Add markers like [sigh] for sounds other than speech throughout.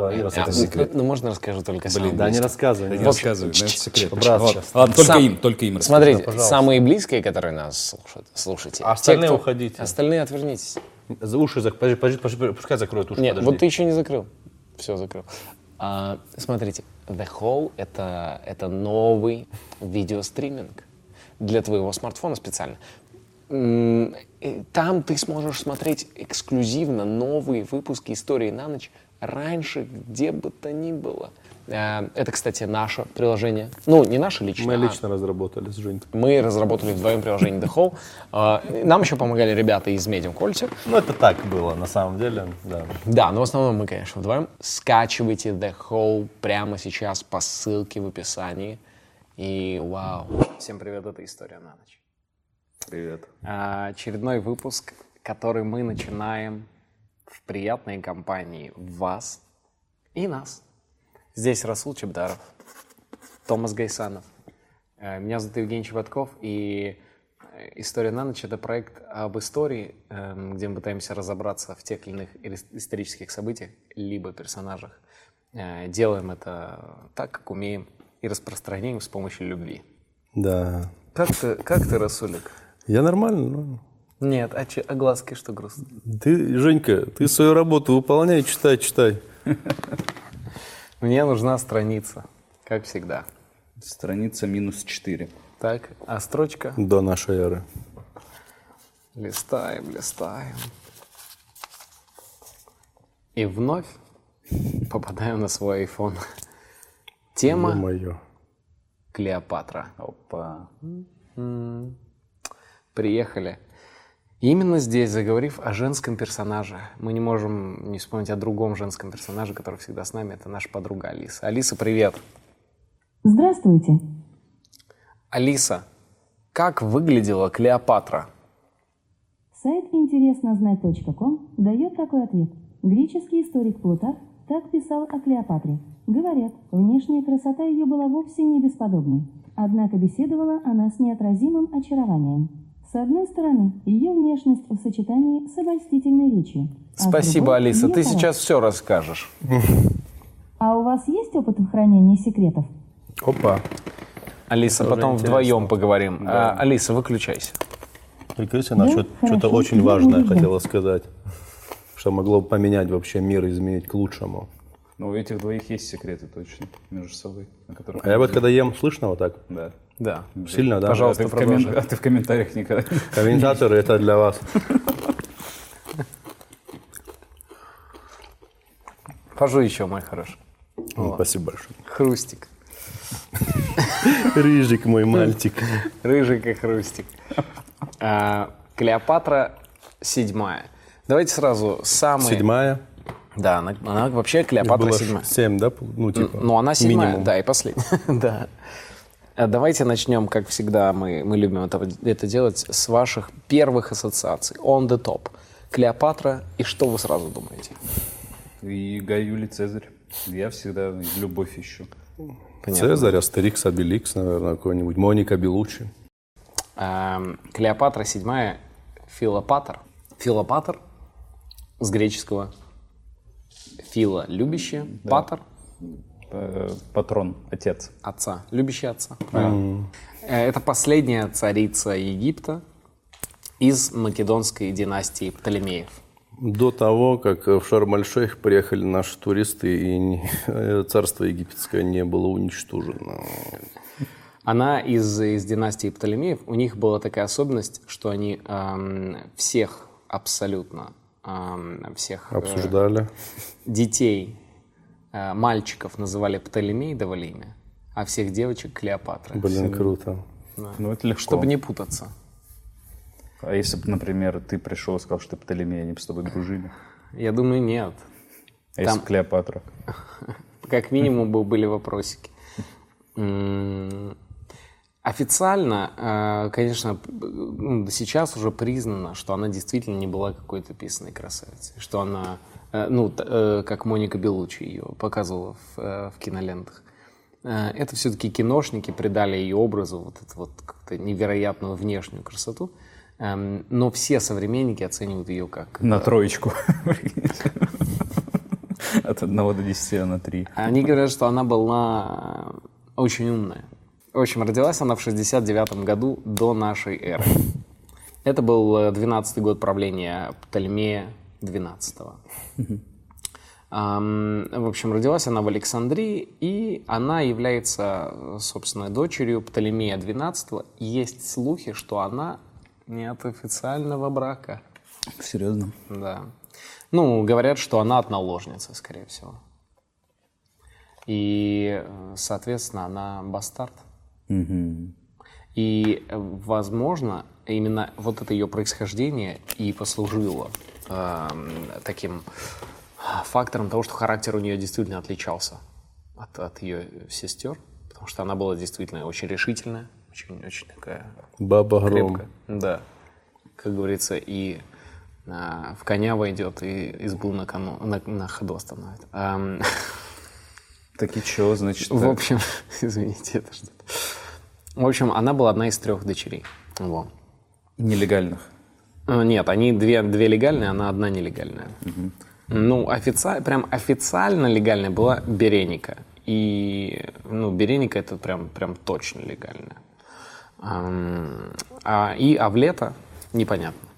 Давай, Это рассказывай. секрет. Ну, можно расскажу только самое Да, не рассказывай. Не рассказывай. но это секрет. Ладно, только им, только им. Смотрите, самые близкие, которые нас слушают. А остальные уходите. Остальные отвернитесь. За уши подожди, подожди, пускай закроют уши. Нет, вот ты еще не закрыл. Все закрыл. А, смотрите, The Hall это, это новый видеостриминг для твоего смартфона специально. Там ты сможешь смотреть эксклюзивно новые выпуски истории на ночь раньше, где бы то ни было. А, Это, кстати, наше приложение. Ну, не наше личное. Мы а лично разработали с Женькой. мы разработали вдвоем приложение The Hall. А, Нам еще помогали ребята из Medium Quality. Ну, это так было, на самом деле, да. Да, но в основном мы, конечно, вдвоем. Скачивайте The Hole прямо сейчас по ссылке в описании. И вау. Всем привет, это «История на ночь». Привет. А, Очередной выпуск, который мы начинаем в приятной компании вас и нас. Здесь Расул Чебдаров, Томас Гайсанов. Э, Меня зовут Евгений Чеботков, и э, «История на ночь» — это проект об истории, эм, где мы пытаемся разобраться в тех или иных ис- исторических событиях, либо персонажах. Э, Делаем это так, как умеем, и распространяем с помощью любви. Да. Как ты, как ты Расулик? Я нормально, ну. Нет, а, че- а глазки что грустно? Ты, Женька, ты свою работу выполняй, читай, читай. Мне нужна страница, как всегда. Страница минус 4. Так, а строчка? До нашей эры. Листаем, листаем. И вновь попадаем на свой iPhone. Тема Мое. Клеопатра. Опа. Приехали. И именно здесь, заговорив о женском персонаже, мы не можем не вспомнить о другом женском персонаже, который всегда с нами. Это наша подруга Алиса. Алиса, привет. Здравствуйте. Алиса, как выглядела Клеопатра? Сайт интереснознать.ком дает такой ответ. Греческий историк Плутарх так писал о Клеопатре. Говорят, внешняя красота ее была вовсе не бесподобной. Однако беседовала она с неотразимым очарованием. С одной стороны, ее внешность в сочетании с обольстительной речью. а Спасибо, другой Алиса. Ты характер. сейчас все расскажешь. А у вас есть опыт в хранении секретов? Опа. Алиса, Тоже потом интересно. вдвоем поговорим. А, Алиса, выключайся. Прикрыть, она Да, что-то очень важное хотела сказать. Что могло бы поменять вообще мир, изменить к лучшему. Ну, у этих двоих есть секреты точно между собой, на которых... А я вот когда ем, слышно вот так? Да. Да. Сильно, да? Пожалуйста, а, ты в коммен- продолжай. а ты в комментариях никогда... Комментаторы, это для вас. Пожуй еще, мой хороший. Ну, Спасибо большое. Хрустик. Рыжик мой мальчик. Рыжий как хрустик. А, Клеопатра седьмая. Давайте сразу самые... Седьмая. Да, она, она вообще Клеопатра седьмая. семь, да? Ну, типа, Ну, она седьмая, минимум. да, и последняя. [laughs] да. А Давайте начнем, как всегда, мы, мы любим это, это делать, с ваших первых ассоциаций. On the top. Клеопатра, и что вы сразу думаете? И Гай Юлий Цезарь. Я всегда любовь ищу. Цезарь, Астерикс, Обеликс, наверное, какой-нибудь. Моника Белучи. Эм, Клеопатра седьмая, Филопатр. Филопатр с греческого Фила – любящая, Патер Э, Патрон, отец. – отца, любящий отца. Э, Это последняя царица Египта из македонской династии Птолемеев. До того, как в Шарм-аль-Шейх приехали наши туристы, и не- царство египетское не было уничтожено. Она из, из династии Птолемеев. У них была такая особенность, что они эм, всех абсолютно, эм, всех э, Обсуждали. детей, э, мальчиков называли Птолемей, давали имя, а всех девочек Клеопатра. Блин, круто. Ну, это легко. Чтобы не путаться. А если бы, например, ты пришел и сказал, что ты Птолемей, они бы с тобой дружили? Я думаю, нет. А если Там- бы Клеопатра? [laughs] Как минимум бы были вопросики. Официально, э, конечно, ну, сейчас уже признано, что она действительно не была какой-то писаной красавицей, что она, э, ну, т- э, как Моника Белучи ее показывала в, э, в кинолентах. Э, Это все-таки киношники придали ее образу вот эту вот невероятную внешнюю красоту, Эм, но все современники оценивают ее как На троечку. От 1 до 10 на 3. Они говорят, что она была очень умная. В общем, родилась она в 69 году до нашей эры. Это был 12-й год правления Птолемея XII. Ам, В общем, родилась она в Александрии, и она является, собственно, дочерью Птолемея XII. Есть слухи, что она не от официального брака. Серьезно? Да. Ну, говорят, что она от наложницы, скорее всего. И, соответственно, она бастард. И, э, возможно, именно вот это ее происхождение и послужило эм, таким фактором того, что характер у нее действительно отличался от, от ее сестер, потому что она была действительно очень решительная, очень, очень такая Баба Гром. крепкая. Да. Как говорится, и а, в коня войдет, и избу на, кону, на, на ходу остановит. Ам, Так и чё, значит, в так? общем, [laughs] извините, это что-то. В общем, она была одна из трех дочерей. Вот. нелегальных. Э, Нет, они две, две легальные, она одна нелегальная. Ну, официально, прям официально легальная была Береника. И, ну, Береника это прям, прям точно легальная. А, и Авлета непонятно.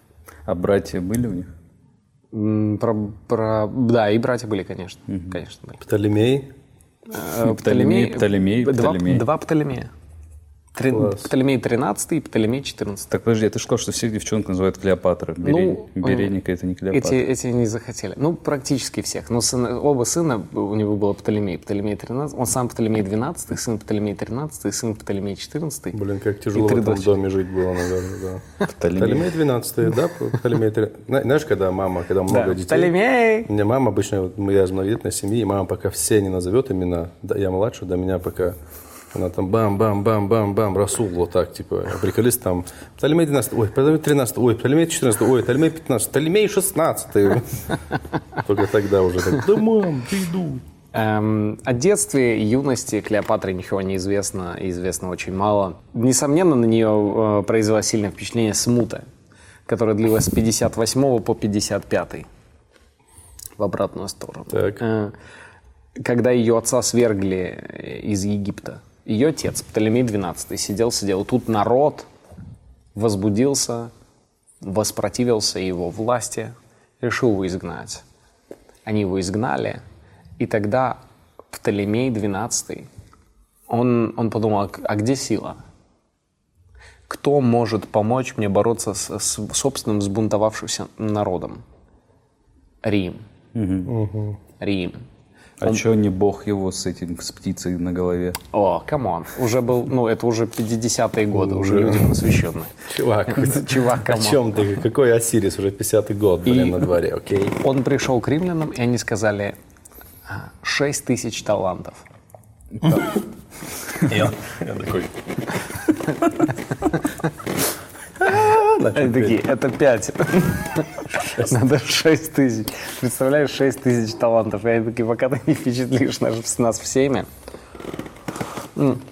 А братья были у них? Про, про, да, и братья были, конечно. Конечно, были. Птолемей. Э, Птолемей, Птолемей, два, Птолемей. Два Птолемея. Три-. Птолемей 13 и Птолемей 14. Так подожди, ты же сказал, что всех девчонок называют Клеопатра. Бере- Ну, Береника это не Эти, Клеопатра. эти не захотели. Ну, практически всех. Но сына- оба сына у него было Птолемей. Птолемей 13. Он сам Птолемей 12, сын Птолемей 13, сын Птолемей 14. Блин, как тяжело в этом дочери. доме жить было, наверное, да. Птолемей. Птолемей 12, да? Птолемей 13. Зна- Знаешь, когда мама, когда много детей... Птолемей! У меня мама обычно, я из многодетной семьи, и мама пока все не назовет имена, я младше, до меня пока она там бам-бам-бам-бам-бам, Расул, вот так, типа, приколист там, Птолемей 12, ой, Птолемей 13, ой, Птолемей 14, ой, Птолемей 15, Птолемей 16. Только тогда уже так, да, мам, ты иду. Эм, о детстве и юности Клеопатры ничего не известно, и известно очень мало. Несомненно, на нее э, произвела сильное впечатление смута, которая длилась с 58 по 55 в обратную сторону. Так. Э, Когда ее отца свергли э, из Египта, ее отец, Птолемей XII, сидел-сидел. Тут народ возбудился, воспротивился его власти, решил его изгнать. Они его изгнали, и тогда Птолемей XII, он, он подумал, а, а где сила? Кто может помочь мне бороться с, с собственным сбунтовавшимся народом? Рим. Рим. А чё не бог его с этим, с птицей на голове? О, come on. Уже был, ну, это уже 50-е годы, уже люди просвещенные. Чувак, [laughs] Чувак, о come on. чем ты? Какой Осирис? Уже 50-й год, блин, на дворе, окей? Он пришел к римлянам, и они сказали, 6 тысяч талантов. [laughs] Я такой... [laughs] Они такие, это 5. Надо 6 тысяч. Представляешь, 6 тысяч талантов. И они такие, пока ты не впечатлишь нас, нас всеми.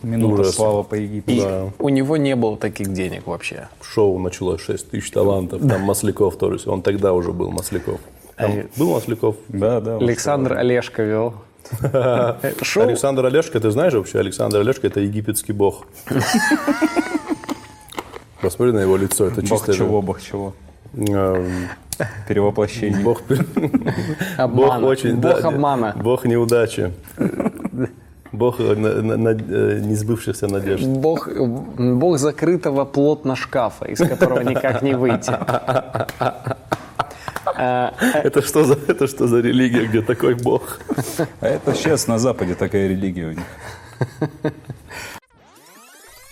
Минута Ужас. слава по Египту. И Да. у него не было таких денег вообще. Шоу началось 6 тысяч талантов, там Масляков тоже, он тогда уже был Масляков. Там А- был Масляков? Да, да. Александр Олешко вел. [laughs] Шоу. Александр Олешко, ты знаешь вообще, Александр Олешко это египетский бог. [laughs] Посмотри на его лицо, это Бог чисто... чего, бог чего? Перевоплощение. Бог, [laughs] бог Обмана. очень... Бог да, обмана. Бог неудачи. Бог э, на- на- на- э, несбывшихся надежд. Бог, бог закрытого плотно шкафа, из которого никак не выйти. [laughs] Это что за, это что за религия, где такой бог? А это сейчас на Западе такая религия у них.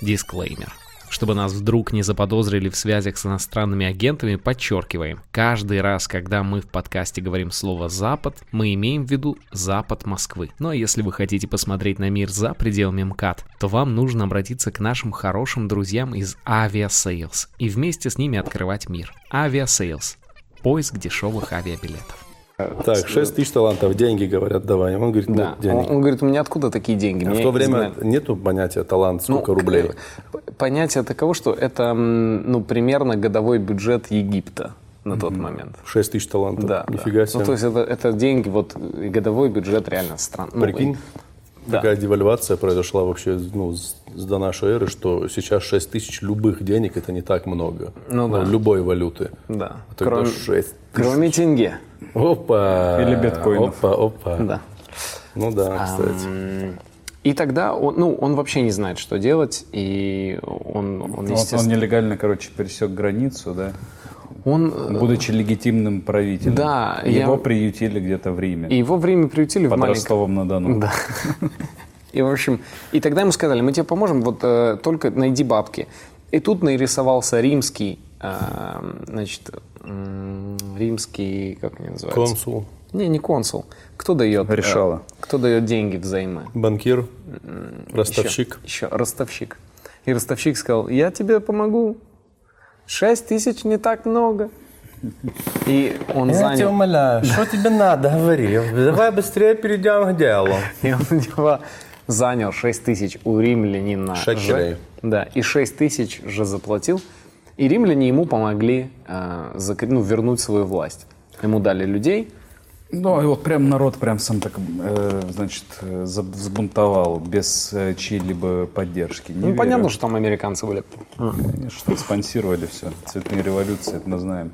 Дисклеймер. Чтобы нас вдруг не заподозрили в связях с иностранными агентами, подчеркиваем, каждый раз, когда мы в подкасте говорим слово «Запад», мы имеем в виду Запад Москвы. А если вы хотите посмотреть на мир за пределами МКАД, то вам нужно обратиться к нашим хорошим друзьям из Aviasales и вместе с ними открывать мир. Aviasales. Поиск дешевых авиабилетов. Так, 6 тысяч талантов, деньги, говорят, давай. Он говорит, Да. нет Он, денег. он говорит, у меня откуда такие деньги? А в то время изгнали». нету понятия талант, сколько Ну, рублей. к- Понятие таково, что это ну, примерно годовой бюджет Египта. на тот момент. 6 тысяч талантов. Да, Нифига да. себе. Ну, то есть это, это деньги, вот годовой бюджет реально странный. Прикинь, да. такая девальвация произошла вообще ну, с, до нашей эры, что сейчас 6 тысяч любых денег это не так много. Ну да. Любой валюты. Да. А тогда Кроме, 6 тысяч. кроме тенге. Опа! Или биткоинов. Опа, опа. Да. Ну да, кстати. М, И тогда он, ну, он вообще не знает, что делать, и он, он Вот он естественно, нелегально, короче, пересек границу, да, он, э, будучи легитимным правителем. Да, Его я- приютили где-то в Риме. и его время приютили в под маленьком... Ростовом-на-Дону. Да. [laughs] И, в общем, и тогда ему сказали, мы тебе поможем, вот э, только найди бабки. И тут нарисовался римский, э, значит, римский, как они называются? Консул, Не, не консул. Кто дает? э, Решала. кто дает деньги взаймы? банкир, ростовщик. Еще, еще ростовщик. И ростовщик сказал, я тебе помогу. Шесть тысяч не так много. И он занял... умоляю, что тебе надо, говори. Давай быстрее перейдем к делу. И он него занял 6 тысяч у римлянина. Шекелей. Да, и 6 тысяч же заплатил. И римляне ему помогли э, закр- ну, вернуть свою власть. Ему дали людей. Ну, и вот прям народ прям сам так, э, значит, э, взбунтовал без э, чьей-либо поддержки. Не ну, верю. понятно, что там американцы были. Конечно, спонсировали все. Цветные революции, это мы знаем.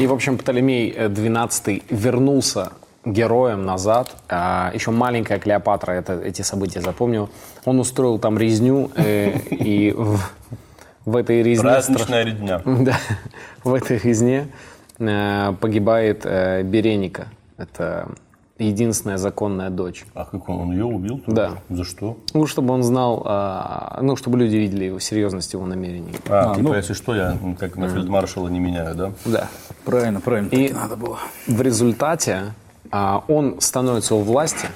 И, в общем, Птолемей XII вернулся героем назад. А, еще маленькая Клеопатра это, эти события запомнила. Он устроил там резню, э, и в, в этой резне... страш- Праздничная редня. [laughs] Да, в этой резне погибает э, Береника. Это единственная законная дочь. А как он, он ее убил? тоже? Да. За что? Ну, чтобы он знал, а, ну, чтобы люди видели его серьезность его намерений. А, А, типа, ну- если что, я как на фельдмаршала не меняю, да? Да. Правильно, правильно. И так и надо было. в результате а, он становится у власти.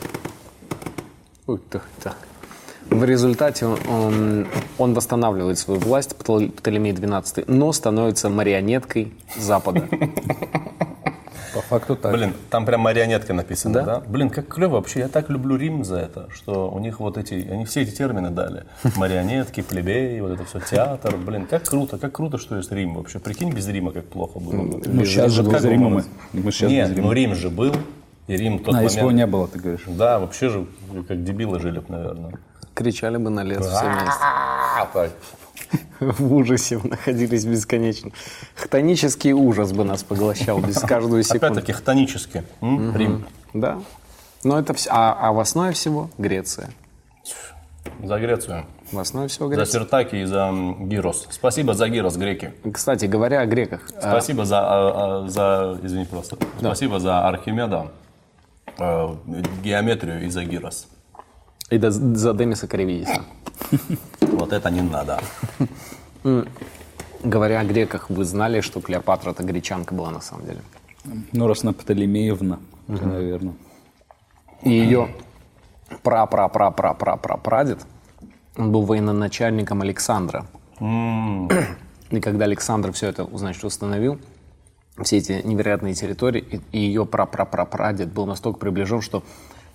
Ой, так, так. В результате он, он, восстанавливает свою власть, Птол- Птолемей XII, но становится марионеткой Запада. По факту так. Блин, там прям марионетка написана, Да? да? Блин, как клево вообще. Я так люблю Рим за это, что у них вот эти, они все эти термины дали. Марионетки, плебеи, вот это все, театр. Блин, как круто, как круто, что есть Рим вообще. Прикинь, без Рима как плохо было. бы. Ну, сейчас же Как без Рима мы. Мы сейчас Нет, без Рима. ну Рим же был, и Рим тот А, если его момент... не было, ты говоришь. Да, вообще же как дебилы жили, бы, наверное. Кричали бы на лес все вместе. В ужасе бы находились бесконечно. Хтонический ужас бы нас поглощал без каждую секунду. Опять-таки, хтонически. м, Рим. Да. Но это все. А, а в основе всего Греция. За Грецию. В основе всего За Греция. Сиртаки и за Гирос. Спасибо за Гирос, греки. Кстати, говоря о греках. а, Спасибо за, а, а, за извини просто, спасибо за Архимеда, э, геометрию и за Гирос. И до- за Демиса Каревидиса. Вот это не надо. Говоря о греках, вы знали, что Клеопатра это гречанка была на самом деле? Ну, раз на Птолемеевна, наверное. И ее пра-пра-пра-пра-пра-пра-прадед он был военачальником Александра. И когда Александр все это, значит, установил, все эти невероятные территории, и- и ее пра-пра-пра-прадед был настолько приближен, что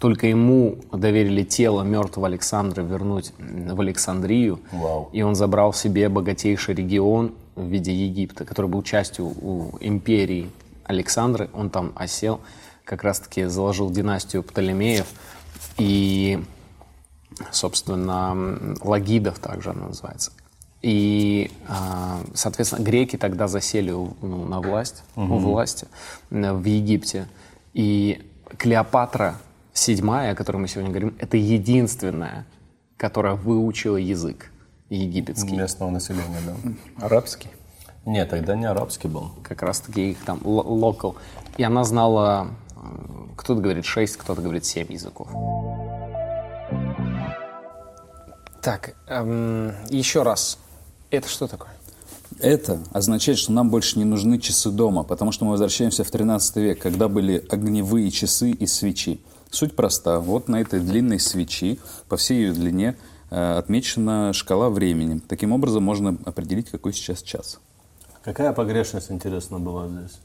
только ему доверили тело мертвого Александра вернуть в Александрию. Вау. И он забрал себе богатейший регион в виде Египта, который был частью у империи Александры. Он там осел, как раз-таки заложил династию Птолемеев. И, собственно, Лагидов также она называется. И, а, соответственно, греки тогда засели ну, на власть, у власти м, в Египте. И Клеопатра седьмая, о которой мы сегодня говорим, это единственная, которая выучила язык египетский. Местного населения, да. Арабский. Нет, тогда не арабский был. Как раз-таки их там локал. И она знала, э, кто-то говорит шесть, кто-то говорит семь языков. Так, эм, еще раз. Это что такое? Это означает, что нам больше не нужны часы дома, потому что мы возвращаемся в 13 век, когда были огневые часы и свечи. Суть проста. Вот на этой длинной свечи, по всей ее длине, э, отмечена шкала времени. Таким образом можно определить, какой сейчас час. Какая погрешность, интересно, была здесь?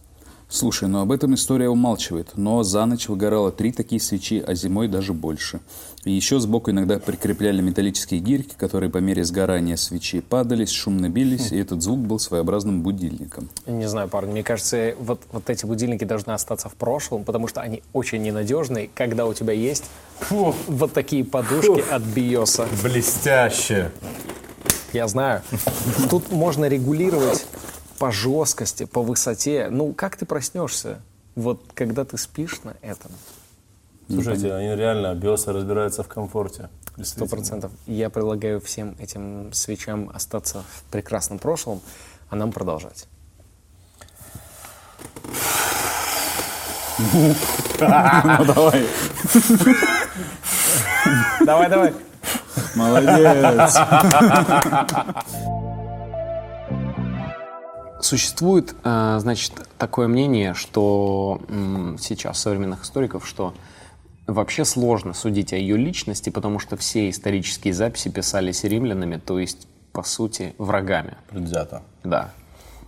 Слушай, ну об этом история умалчивает, но за ночь выгорало три такие свечи, а зимой даже больше. И еще сбоку иногда прикрепляли металлические гирьки, которые по мере сгорания свечи падались, шумно бились, и этот звук был своеобразным будильником. Не знаю, парни, мне кажется, вот, вот эти будильники должны остаться в прошлом, потому что они очень ненадежные, когда у тебя есть вот такие подушки от Биоса. Блестяще. Я знаю. Тут можно регулировать по жесткости, по высоте. Ну, как ты проснешься, вот когда ты спишь на этом? Слушайте, они реально, биосы разбираются в комфорте. Сто процентов. Я предлагаю всем этим свечам остаться в прекрасном прошлом, а нам продолжать. Ну давай. Давай, давай. Молодец. Существует, э, значит, такое мнение, что сейчас современных историков, что вообще сложно судить о ее личности, потому что все исторические записи писались римлянами, то есть, по сути, врагами. Предвзято. Да.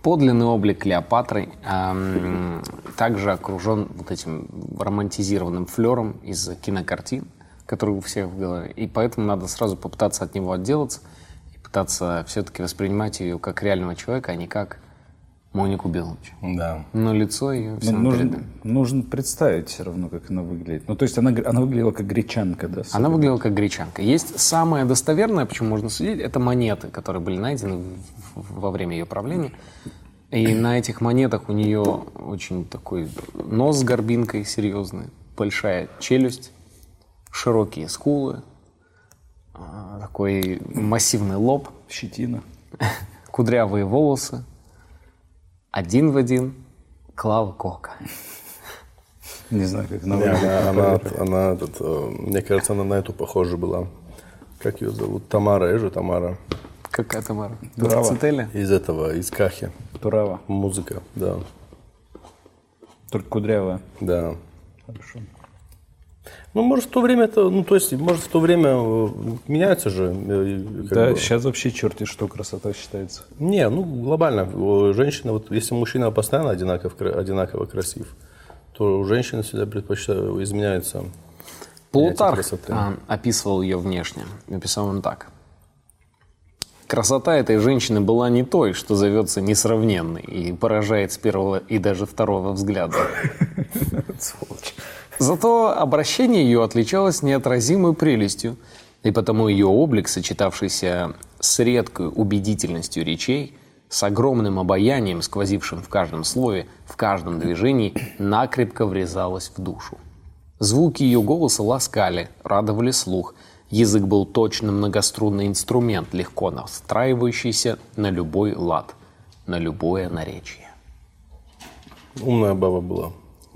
Подлинный облик Клеопатры эм, также окружен вот этим романтизированным флером из кинокартин, который у всех в голове. И поэтому надо сразу попытаться от него отделаться и пытаться все-таки воспринимать ее как реального человека, а не как Монику Белович. Да. Но лицо ее все Ну, нужно, нужно представить все равно, как она выглядит. Ну, то есть она, она выглядела как гречанка, да? Она выглядела как гречанка. Есть самое достоверное, почему можно судить, это монеты, которые были найдены во время ее правления. И на этих монетах у нее очень такой нос с горбинкой серьезный, большая челюсть, широкие скулы, а, такой массивный лоб, Щетина. [laughs] кудрявые волосы, один в один Клава Кока. Не знаю, как она выглядит. она, она, э, мне кажется, она на эту похожа была. Как ее зовут? Тамара, я же Тамара. Какая Тамара? Браво. Цители? Из этого, из Кахи. Турава. Музыка, да. Только кудрявая. Да. Хорошо. Ну, может, в то время это, ну, то есть, может, в то время э, меняется же. э, Да, бы. сейчас вообще черти что красота считается. Не, ну, глобально. О, Женщина, вот если мужчина постоянно одинаков, кра- одинаково красив, то у женщины всегда предпочитают, изменяется. Плутарх а, описывал ее внешне. Написал он так. Красота этой женщины была не той, что зовется несравненной и поражает с первого и даже второго взгляда. [laughs] Зато обращение ее отличалось неотразимой прелестью, и потому ее облик, сочетавшийся с редкой убедительностью речей, с огромным обаянием, сквозившим в каждом слове, в каждом движении, накрепко врезалась в душу. Звуки ее голоса ласкали, радовали слух. Язык был точно многострунный инструмент, легко настраивающийся на любой лад, на любое наречие. Умная баба была.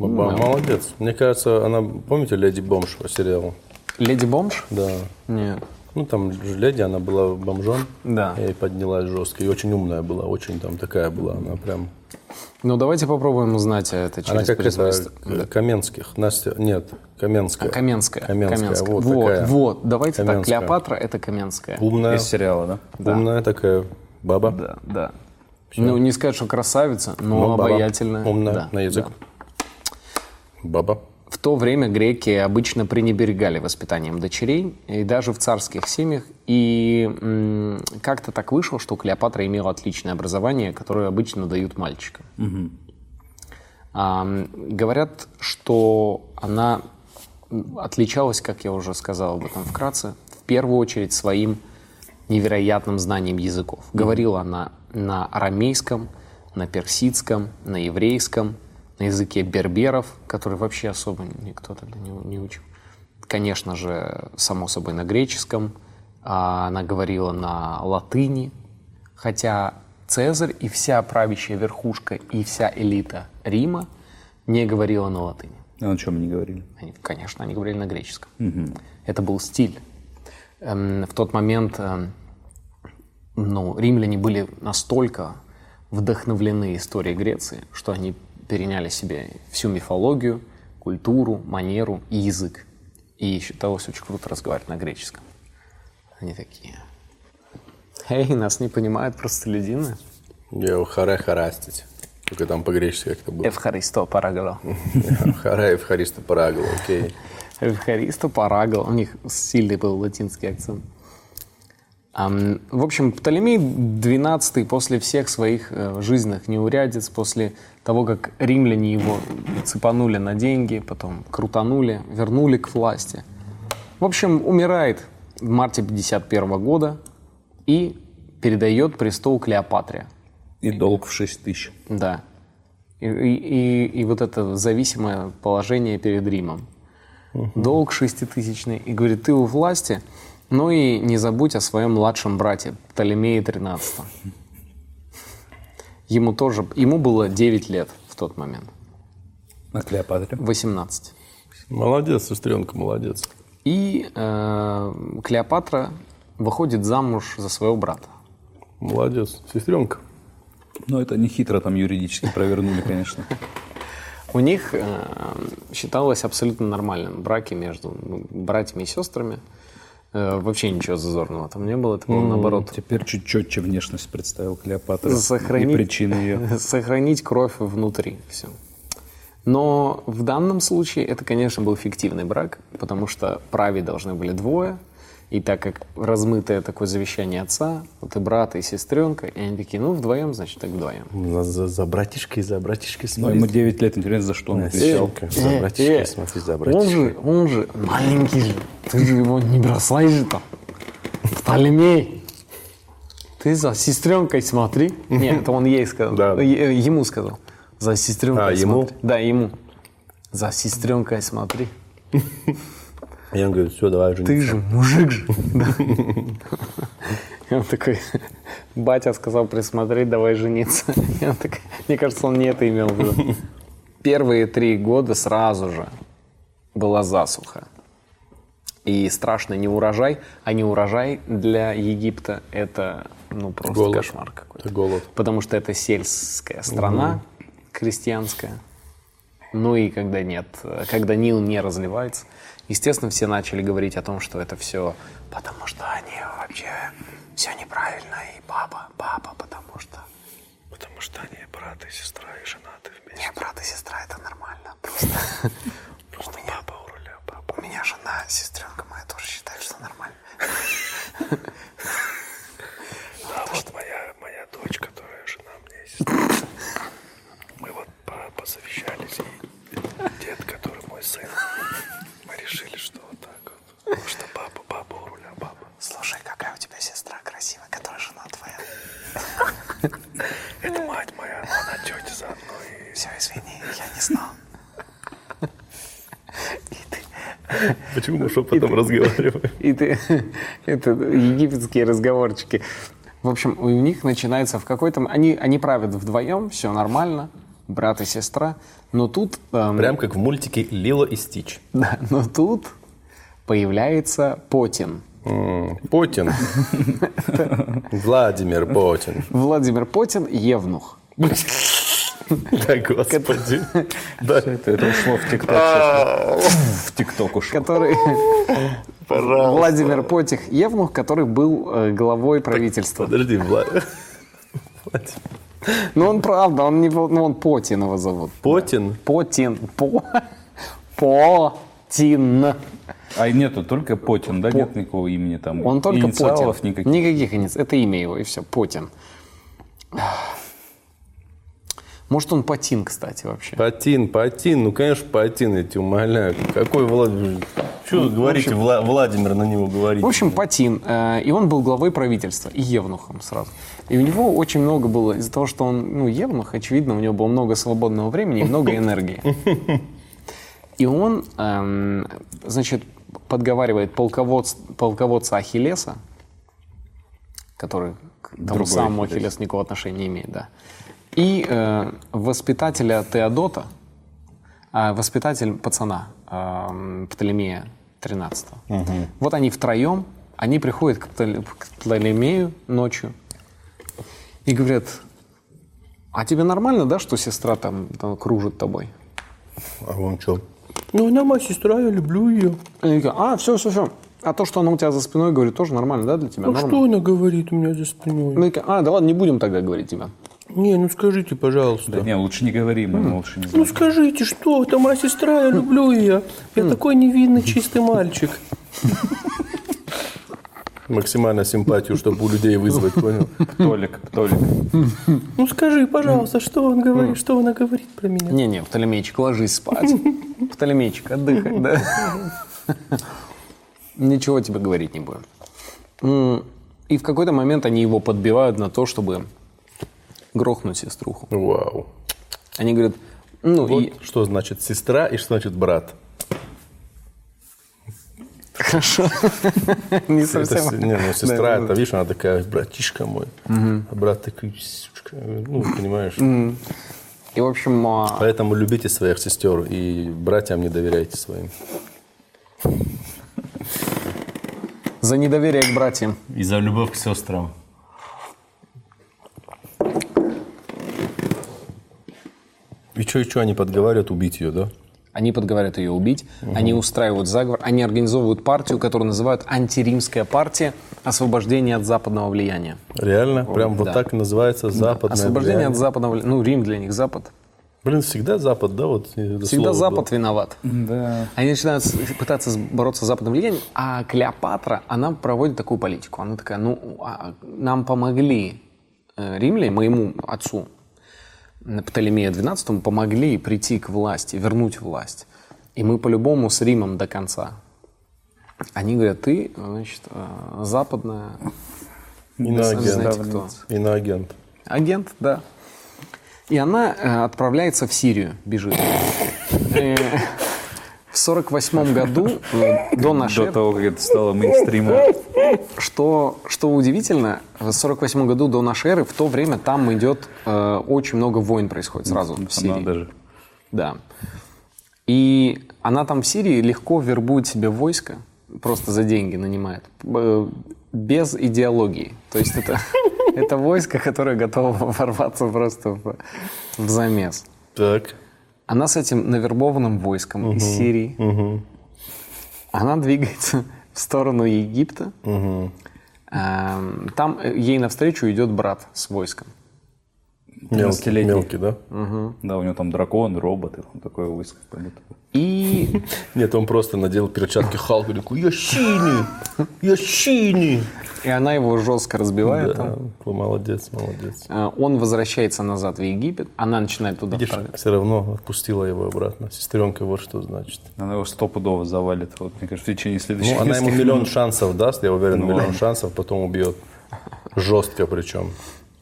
Баба, молодец. Мне кажется, она, помните, Леди Бомж по сериалу? Леди Бомж? Да. Нет. Ну, там же леди, она была бомжом. Да. И поднялась жестко. И очень умная была, очень там такая была. Она прям... Ну, давайте попробуем узнать это через Она как это, производство. К- Каменских. Настя, нет, Каменская. Каменская. Каменская, вот вот, такая. вот. Давайте так. Каменская. Клеопатра – это Каменская. Умная, Из сериала, да? умная такая баба. Да, да. Ну, не сказать, что красавица, но Ну, баба. обаятельная. Умная Да, на язык. да. Баба. В то время греки обычно пренебрегали воспитанием дочерей, и даже в царских семьях. И как-то так вышло, что Клеопатра имела отличное образование, которое обычно дают мальчикам. А, м, говорят, что она отличалась, как я уже сказал об этом вкратце, в первую очередь своим невероятным знанием языков. Говорила она на арамейском, на персидском, на еврейском, на языке берберов, который вообще особо никто тогда не, не учил. Конечно же, само собой, на греческом. А Она говорила на латыни, хотя Цезарь и вся правящая верхушка и вся элита Рима не говорила на латыни. А на чем не говорили? Они, конечно, они говорили на греческом. Это был стиль. Эм, в тот момент эм, ну, римляне были настолько вдохновлены историей Греции, что они переняли себе всю мифологию, культуру, манеру и язык. И считалось очень круто разговаривать на греческом. Они такие, эй, нас не понимают простолюдины. Я харе харастить. Только там по-гречески как-то было. Эвхаристо Парагло. [laughs] Хара Эвхариста Парагла, окей. Эвхаристо Парагло. У них сильный был латинский акцент. В общем, Птолемей XII после всех своих э, жизненных неурядиц, после того, как римляне его цепанули на деньги, потом крутанули, вернули к власти. В общем, умирает в марте 51 года и передает престол Клеопатре. И долг в 6 тысяч. Да. И, и- и- вот это зависимое положение перед Римом. Долг шеститысячный. И говорит, ты у власти, но и не забудь о своем младшем брате, Птолемее XIII. Ему тоже, ему было 9 лет в тот момент. На Клеопатре. 18. Молодец, сестренка, молодец. И э, Клеопатра выходит замуж за своего брата. Молодец. Сестренка. Но это не хитро там юридически провернули, конечно. У них э, считалось абсолютно нормальным браки между ну, братьями и сестрами. Э, вообще ничего зазорного там не было. Это было наоборот Теперь чуть четче внешность представил Клеопатра. сохранить, И причины ее. [laughs] сохранить кровь внутри. Все. Но в данном случае это, конечно, был фиктивный брак, потому что править должны были двое. И так как размытое такое завещание отца, вот и брата, и сестренка, и они такие, ну, вдвоем, значит, так вдвоем. За, за, за братишкой, за братишкой Но ему смотри. 9 лет, интересно, за что он Э, отвечал. сестренка, За братишкой смотри, за он братишкой. же, он же маленький же, ты же его не бросай же там. Птолемей, ты за сестренкой смотри. Нет, это он ей сказал. Да. Е- Ему сказал. За сестренкой А, ему? смотри. Да, ему. За сестренкой смотри. И он говорит, все, давай жениться. Ты же мужик же. [laughs] И он такой, батя сказал присмотреть, давай жениться. [laughs] И он такой, мне кажется, он не это имел в виду. Первые три года сразу же была засуха. И страшный не урожай, а не урожай для Египта это ну просто Голод. кошмар какой-то. Это голод. Потому что это сельская страна, крестьянская. Ну и когда нет, когда Нил не разливается, естественно, все начали говорить о том, что это все потому что они вообще все неправильно, и папа, папа, потому что... Потому что они брат и сестра и женаты вместе. Не, брат и сестра, это нормально. Просто, [laughs] Просто папа у руля, папа. у меня жена, сестренка моя тоже считает, что нормально. [laughs] А вот моя, моя дочь, которая жена мне сестра. [laughs] Мы вот по- посовещались, и дед, который мой сын, мы решили, что вот так вот. Потому что папа у руля, папа. Слушай, какая у тебя сестра красивая, которая жена твоя. Это мать моя, она тетя заодно и... Все, извини, я не знал. [laughs] Почему мы шепотом разговариваем? И ты, это египетские разговорчики. В общем, у них начинается в какой-то... Они, они правят вдвоем, все нормально, брат и сестра. Но тут... эм, Прям как в мультике Лило и Стич. [laughs] да, но тут появляется Потин. М, Путин. Владимир Путин. Владимир Потин – евнух. Да, господи. Да. Это, это ушло в ТикТок. сейчас. В ТикТок ушло. Который... Владимир Потих – евнух, который был э, главой правительства. Подожди, Вла- [laughs] Ну, он правда, он не... Ну, он Потин его зовут. Потин. Потин. По... Потин. А нету только Потин, да? Нет никакого имени там. Он только Инициалов Потин. никаких. Никаких инициалов. Это имя его, и все. Потин. Может, он Потин, кстати, вообще. Патин, Патин, ну, конечно, Патин, я тебя умоляю. Какой Владимир? Что вы говорите, Вла- Владимир на него говорит? В общем, Патин. э, и он был главой правительства. И евнухом сразу. И у него очень много было, из-за того, что он, ну, евнух, очевидно, у него было много свободного времени и много [laughs] энергии. И он, эм, значит, подговаривает полководц- полководца Ахиллеса, который к тому самому Ахиллес. Ахиллесу никакого отношения не имеет, да. И э, воспитателя Теодота, а, воспитатель пацана эм, Птолемея 13 Вот они втроем, они приходят к, Птоле- к Птолемею ночью и говорят, а тебе нормально, да, что сестра там, там кружит тобой? А он что? Ну, она моя сестра, я люблю ее. Они говорят, а, все, все, все. А то, что она у тебя за спиной говорит, тоже нормально, да, для тебя? Норма?» что она говорит у меня за спиной? Мы такие, а, да ладно, не будем тогда говорить тебя. Не, ну скажите, пожалуйста. Да не, лучше не говори, мы лучше не Ну знаем. скажите, что это моя сестра, я люблю ее. Я такой невинный, чистый мальчик. [laughs] Максимально симпатию, чтобы у людей вызвать, понял? Толик, Толик. Ну скажи, пожалуйста, что он говорит, что она говорит про меня? Не-не, Птолемейчик, ложись спать. Птолемейчик, отдыхай, да. Ничего тебе говорить не будем. И в какой-то момент они его подбивают на то, чтобы грохнуть сеструху. Вау. Они говорят, ну Вот и... что значит сестра и что значит брат. Хорошо. [laughs] Не совсем. не, ну, сестра, это, видишь, она такая, братишка мой. А брат такой, сучка, ну, понимаешь. И, в общем, а, Поэтому любите своих сестер и братьям не доверяйте своим. за недоверие к братьям. И за любовь к сестрам. И что, и что они подговаривают убить ее, да? Они подговаривают ее убить, они устраивают заговор, они организовывают партию, которую называют антиримская партия освобождения от западного влияния. Реально? Прям вот да. так и называется западное Освобождение влияние? от западного влияния. Ну, Рим для них Запад. Блин, всегда Запад, да? Вот, Всегда Запад было. виноват. Да. Они начинают пытаться бороться с западным влиянием, а Клеопатра, она проводит такую политику. Она такая, ну, а, нам помогли э, римляне, моему отцу, Птолемея XII, помогли прийти к власти, вернуть власть. И мы по-любому с Римом до конца. Они говорят, ты, значит, э, западная... Иноагент. Знаете, кто? Иноагент. Агент, да. И она э, отправляется в Сирию, бежит. [laughs] В сорок восьмом году э, до нашей До того, как это стало мейнстримом. что, что удивительно, в сорок восьмом году до нашей эры, в то время там идет э, очень много войн происходит сразу в Сирии. Даже. Да. И она там в Сирии легко вербует себе войско, просто за деньги нанимает, без идеологии. То есть это, [laughs] это войско, которое готово [laughs] ворваться просто в, в замес. Так. Она с этим навербованным войском из Сирии, она двигается в сторону Египта. Эм, Там ей навстречу идет брат с войском. Мелкий, 12-летний. мелкий, да? Да, у него там дракон, роботы, он такое войско. как будто бы. И [laughs] Нет, он просто надел перчатки Халка и такой, я синий, я синий. И она его жестко разбивает. Да, там. молодец, молодец. Э, Он возвращается назад в Египет, она начинает туда Видишь, все равно отпустила его обратно. Сестренка вот что значит. Она его стопудово завалит, вот, мне кажется, в течение следующих Ну, она ему миллион минут. шансов даст, я уверен, Ну, миллион ладно. шансов, потом убьет. Жестко причем.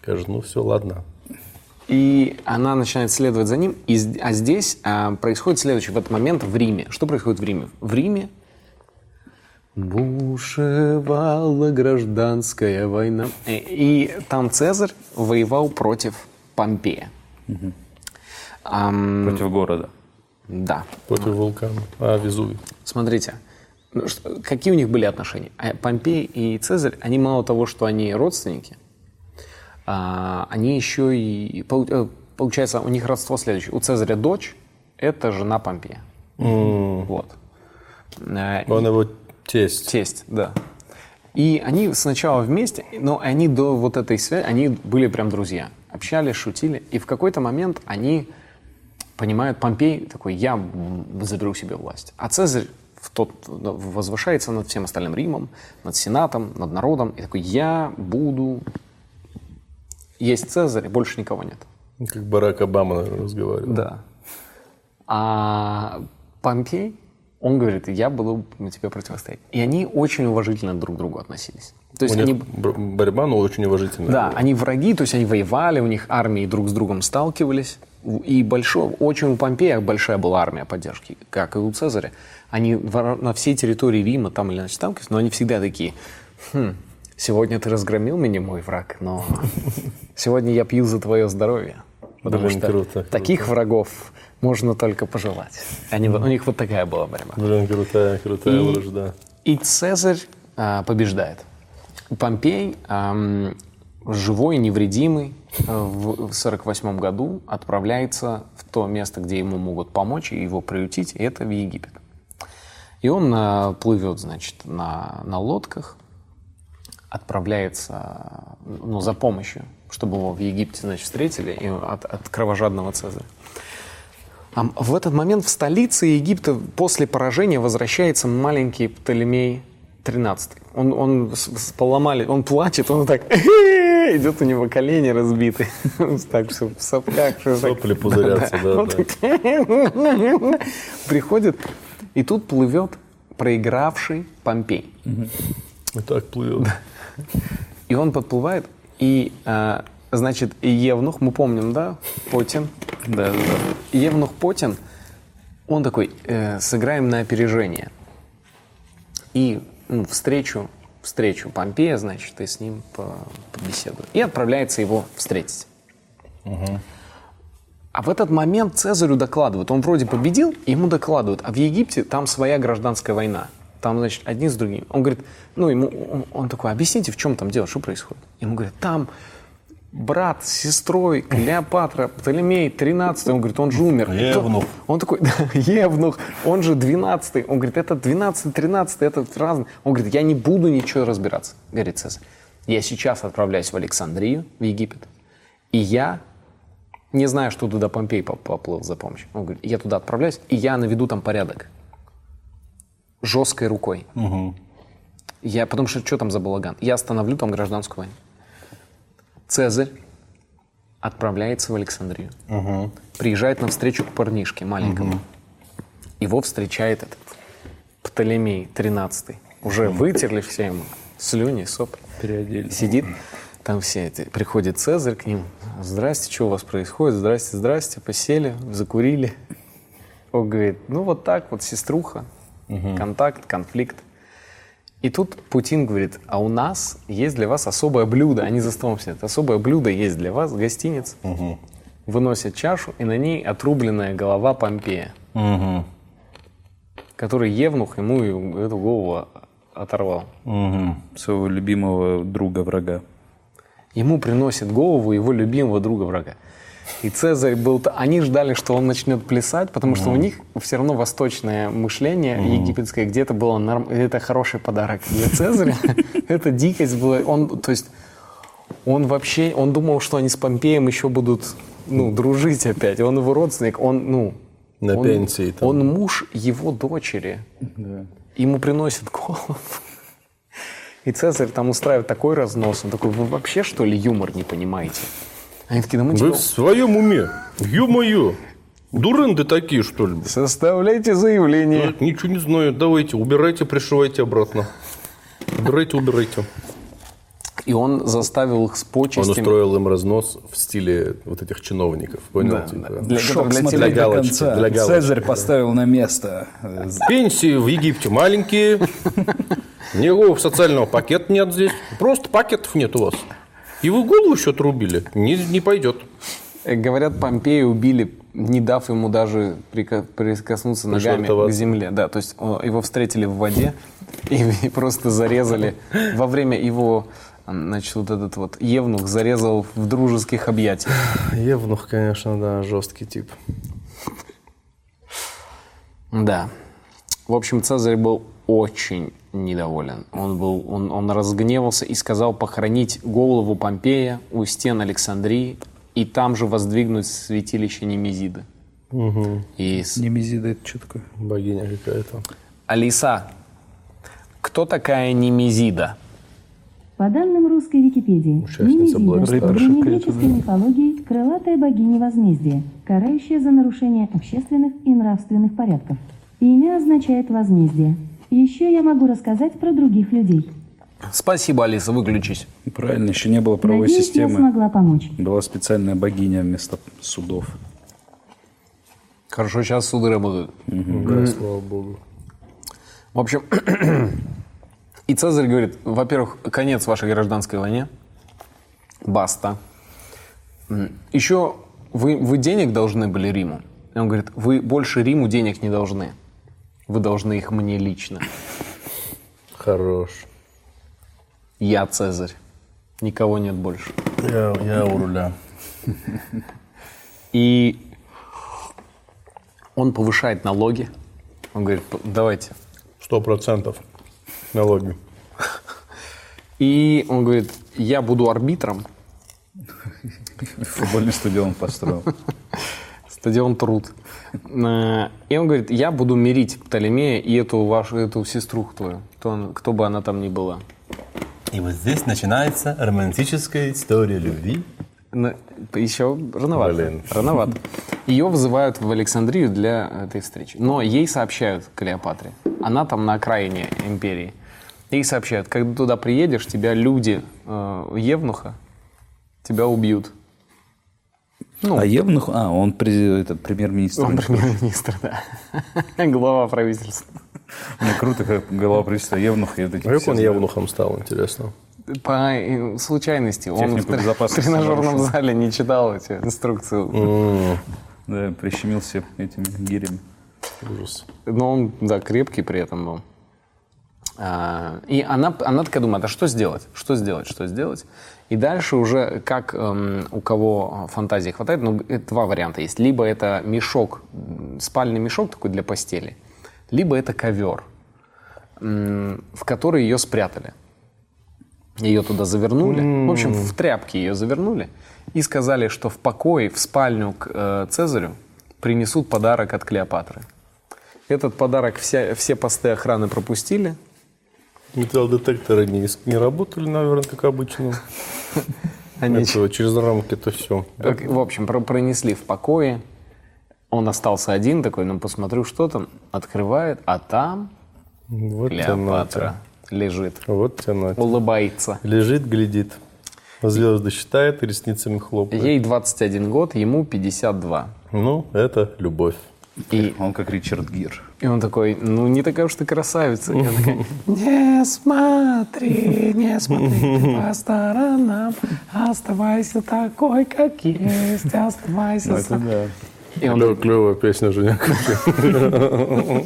Скажет, ну все, ладно. И она начинает следовать за ним. И, а здесь а, происходит следующее. В этот момент в Риме. Что происходит в Риме? В Риме бушевала гражданская война. Э, И там Цезарь воевал против Помпея. Ам, Против города. да. Против вулкана. А, Везувий. Смотрите, ну, какие у них были отношения? А Помпей и Цезарь, они мало того, что они родственники, они еще и... э, Получается, у них родство следующее. У Цезаря дочь – это жена Помпея. Вот. Э, Он его тесть. Тесть, да. И они сначала вместе, но они до вот этой связи, они были прям друзья. Общались, шутили. И в какой-то момент они понимают, Помпей такой, я заберу себе власть. А Цезарь в тот, возвышается над всем остальным Римом, над Сенатом, над народом. И такой, я буду... Есть Цезарь, больше никого нет. Как Барак Обама наверное, разговаривал. Да. А Помпей, он говорит, я буду тебе противостоять. И они очень уважительно друг к другу относились. То есть У они, борьба, но очень уважительная. да, они враги, то есть они воевали, у них армии друг с другом сталкивались. И большой, очень у Помпея большая была армия поддержки, как и у Цезаря. Они на всей территории Рима там или иначе сталкивались, но они всегда такие, «Хм, сегодня ты разгромил меня, мой враг, но сегодня я пью за твое здоровье. Потому Блин, что круто, таких врагов можно только пожелать. Они, У них вот такая была борьба. Блин, крутая, крутая И- вражда. И Цезарь а, побеждает. Помпей, ам, живой, невредимый, а, в 48 году отправляется в то место, где ему могут помочь и его приютить, и это в Египет. И он а, плывет, значит, на, на лодках, отправляется ну, за помощью. чтобы его в Египте, значит, встретили и от, от кровожадного Цезаря. А в этот момент в столице Египта после поражения возвращается маленький Птолемей 13. Он, он поломали, он плачет, он так [laughs] идет у него колени разбиты, [laughs] так все в сопках. Сопли пузырятся, да, [laughs] Приходит, и тут плывет проигравший Помпей. И так плывет. И он подплывает, и, а, значит, Евнух, мы помним, да, Потин, Да, да. Евнух Потин, он такой, э, сыграем на опережение. И ну, встречу, встречу Помпея, значит, и с ним по- побеседую. И отправляется его встретить. А в этот момент Цезарю докладывают. Он вроде победил, ему докладывают. А в Египте там своя гражданская война. Там, значит, одни с другими. Он говорит, ну, ему, он, такой, объясните, в чем там дело, что происходит? Ему говорят, там брат с сестрой Клеопатра, Птолемей, 13 Он говорит, он же умер. Евнух. Он такой, [laughs] да, Евнух, он же 12 Он говорит, это 12 13 это разный. Он говорит, я не буду ничего разбираться, говорит Цезарь. Я сейчас отправляюсь в Александрию, в Египет, и я не знаю, что туда Помпей поп- поплыл за помощью. Он говорит, я туда отправляюсь, и я наведу там порядок. Жесткой рукой. Я, потому что что там за балаган? Я остановлю там гражданскую войну. Цезарь отправляется в Александрию. Приезжает на встречу к парнишке маленькому. Его встречает этот Птолемей 13 Уже вытерли все ему слюни, сопли. Переодели. Сидит, там все эти, приходит Цезарь к ним. Здрасте, что у вас происходит? Здрасте, здрасте. Посели, закурили. Он говорит, ну вот так вот, сеструха. Контакт, конфликт. И тут Путин говорит, а у нас есть для вас особое блюдо. Они за столом сидят. Особое блюдо есть для вас, гостиница. Выносят чашу, и на ней отрубленная голова Помпея. Который Евнух ему эту голову оторвал. Своего любимого друга-врага. Ему приносит голову его любимого друга врага. И Цезарь был... Они ждали, что он начнет плясать, потому что у них все равно восточное мышление египетское где-то было норм... Это хороший подарок для Цезаря. [laughs] Это дикость была. Он, то есть, он вообще... Он думал, что они с Помпеем еще будут ну, дружить опять. Он его родственник. Он, ну... На он- пенсии там. Он муж его дочери. Ему приносит голову. И Цезарь там устраивает такой разнос. Он такой, вы вообще, что ли, юмор не понимаете? Они такие, да мы Вы типа, в своем уме? Ё-моё! Дуренды такие, что ли? составляйте заявление. Так, Ничего не знаю. Давайте, убирайте, пришивайте обратно. Убирайте, убирайте. И он заставил их с Он почестями. устроил им разнос в стиле вот этих чиновников. Понял? Да, Типа. Для- Шок для смотри до галочки, конца. для галочки, Цезарь поставил на место. Пенсии в Египте маленькие. [laughs] Никакого социального пакета нет здесь. Просто пакетов нет у вас. Вы голову еще отрубили. Не, не пойдет. Э, Говорят, Помпея убили, не дав ему даже прикоснуться ногами к земле. Да, то есть его встретили в воде и, просто зарезали. Во время его, значит, вот этот вот Евнух зарезал в дружеских объятиях. Евнух, конечно, да, жесткий тип. Да. В общем, Цезарь был очень недоволен. Он, был, он, он разгневался и сказал похоронить голову Помпея у стен Александрии и там же воздвигнуть святилище Немезиды. И с- Немезида это что такое? Богиня какая-то. Алиса, кто такая Немезида? По данным русской Википедии, Участница Немезида в древнегреческой мифологии крылатая богиня возмездия, карающая за нарушение общественных и нравственных порядков. Имя означает возмездие. Еще я могу рассказать про других людей. Спасибо, Алиса, выключись. Правильно, еще не было правовой Надеюсь, я системы. смогла помочь. Была специальная богиня вместо судов. Хорошо, сейчас суды работают. Да, слава богу. В общем, [clears throat] и Цезарь говорит, во-первых, конец вашей гражданской войне. Баста. Еще вы, вы денег должны были Риму. И он говорит, вы больше Риму денег не должны. Вы должны их мне лично. Хорош. Я Цезарь. Никого нет больше. Я, я у руля. И он повышает налоги. Он говорит, «П- давайте. Сто процентов налоги. И он говорит, я буду арбитром. Футбольный стадион построил. Стадион Труд. [laughs] Э, И он говорит, я буду мирить Птолемея и эту вашу, эту сестру твою, кто, кто бы она там ни была. И вот здесь начинается романтическая история любви. Но еще рановато. Блин. Рановато. Ее вызывают в Александрию для этой встречи. Но ей сообщают, Клеопатре, она там на окраине империи. Ей сообщают, когда туда приедешь, тебя люди э, Евнуха, тебя убьют. Ну, А Евнух, а, он этот, премьер-министр. он премьер-министр, да. [laughs] Глава правительства. Мне круто, как глава правительства Евнух. эти А как он евнухом стал, интересно? По э, случайности. Он в тренажерном зале не читал эти инструкции. Да, прищемился этими гирями. Ужас. Но он, да, крепкий при этом был. А, И она, она такая думает, а что сделать? Что сделать? Что сделать? И дальше уже, как эм, у кого фантазии хватает, ну, два варианта есть. Либо это мешок, спальный мешок такой для постели, либо это ковер, м, в который ее спрятали. Ее туда завернули. В общем, в тряпки ее завернули. И сказали, что в покое, в спальню к э, Цезарю принесут подарок от Клеопатры. Этот подарок вся, все посты охраны пропустили. Металлодетекторы не, не работали, наверное, как обычно. [laughs] Они, Это через рамки это все. как- в общем, про- пронесли в покое. Он остался один такой, ну посмотрю, что там. Открывает, а там Вот Клеопатра лежит, Вот тянуть. улыбается. Лежит, глядит. Звезды считает, ресницами хлопает. Ей 21 год, ему 52. Ну, это любовь. И, Он как Ричард Гир. И он такой, ну не такая уж ты красавица. Она такая, [laughs] не смотри, не смотри по сторонам, оставайся такой, как есть, оставайся Это сам». да. И он Клё- Клевая песня, Женя. [laughs]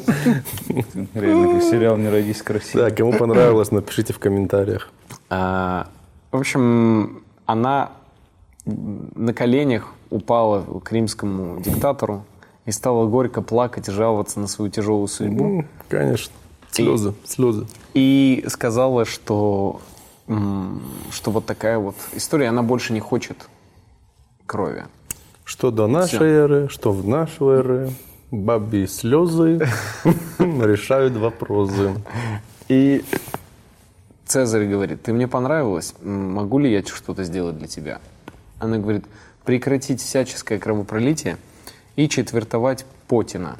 Реально, сериал «Не родись красиво». Да, кому понравилось, напишите в комментариях. А, в общем, она на коленях упала к римскому диктатору и стала горько плакать и жаловаться на свою тяжелую судьбу. М, Конечно. Слезы, слезы. И сказала, что, что вот такая вот история, она больше не хочет крови. Что до нашей эры, что в нашу эры. Бабьи слезы [laughs] решают вопросы. И Цезарь говорит, ты мне понравилась, могу ли я что-то сделать для тебя? Она говорит, прекратить всяческое кровопролитие и четвертовать Потина.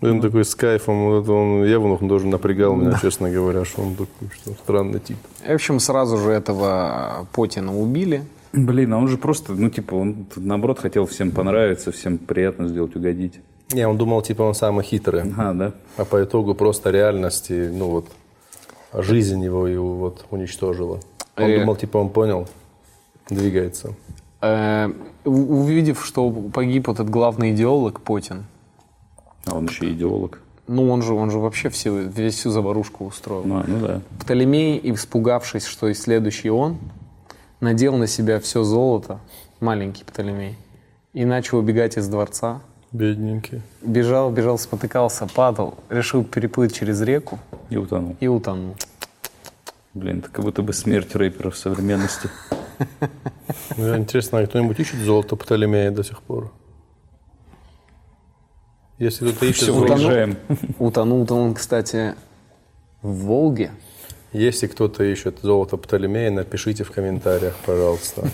Он такой с кайфом, вот это он Евнух тоже напрягал меня, честно говоря, что он такой, что странный тип. В общем, сразу же этого Потина убили. Блин, а он же просто, ну, типа, он наоборот хотел всем понравиться, всем приятно сделать, угодить. Не, он думал, типа, он самый хитрый. А, да? А по итогу просто реальности, ну вот, жизнь его его вот уничтожила. Он Э. думал, типа, он понял, двигается. Э, увидев, что погиб этот главный идеолог Потин, А он еще идеолог. ну он же, он же вообще всю, весь всю заварушку устроил. Ну, а, ну да. Птолемей, испугавшись, что и следующий он, надел на себя все золото, маленький Птолемей, и начал убегать из дворца. Бедненький. Бежал, бежал, спотыкался, падал, решил переплыть через реку И утонул. и утонул. Блин, это как будто бы смерть рэперов современности. Ну, интересно, а кто-нибудь ищет золото Птолемея до сих пор? Если кто-то ищет Все, золото, выезжаем. Утонул-то он, кстати, в Волге. если кто-то ищет золото Птолемея, напишите в комментариях, пожалуйста.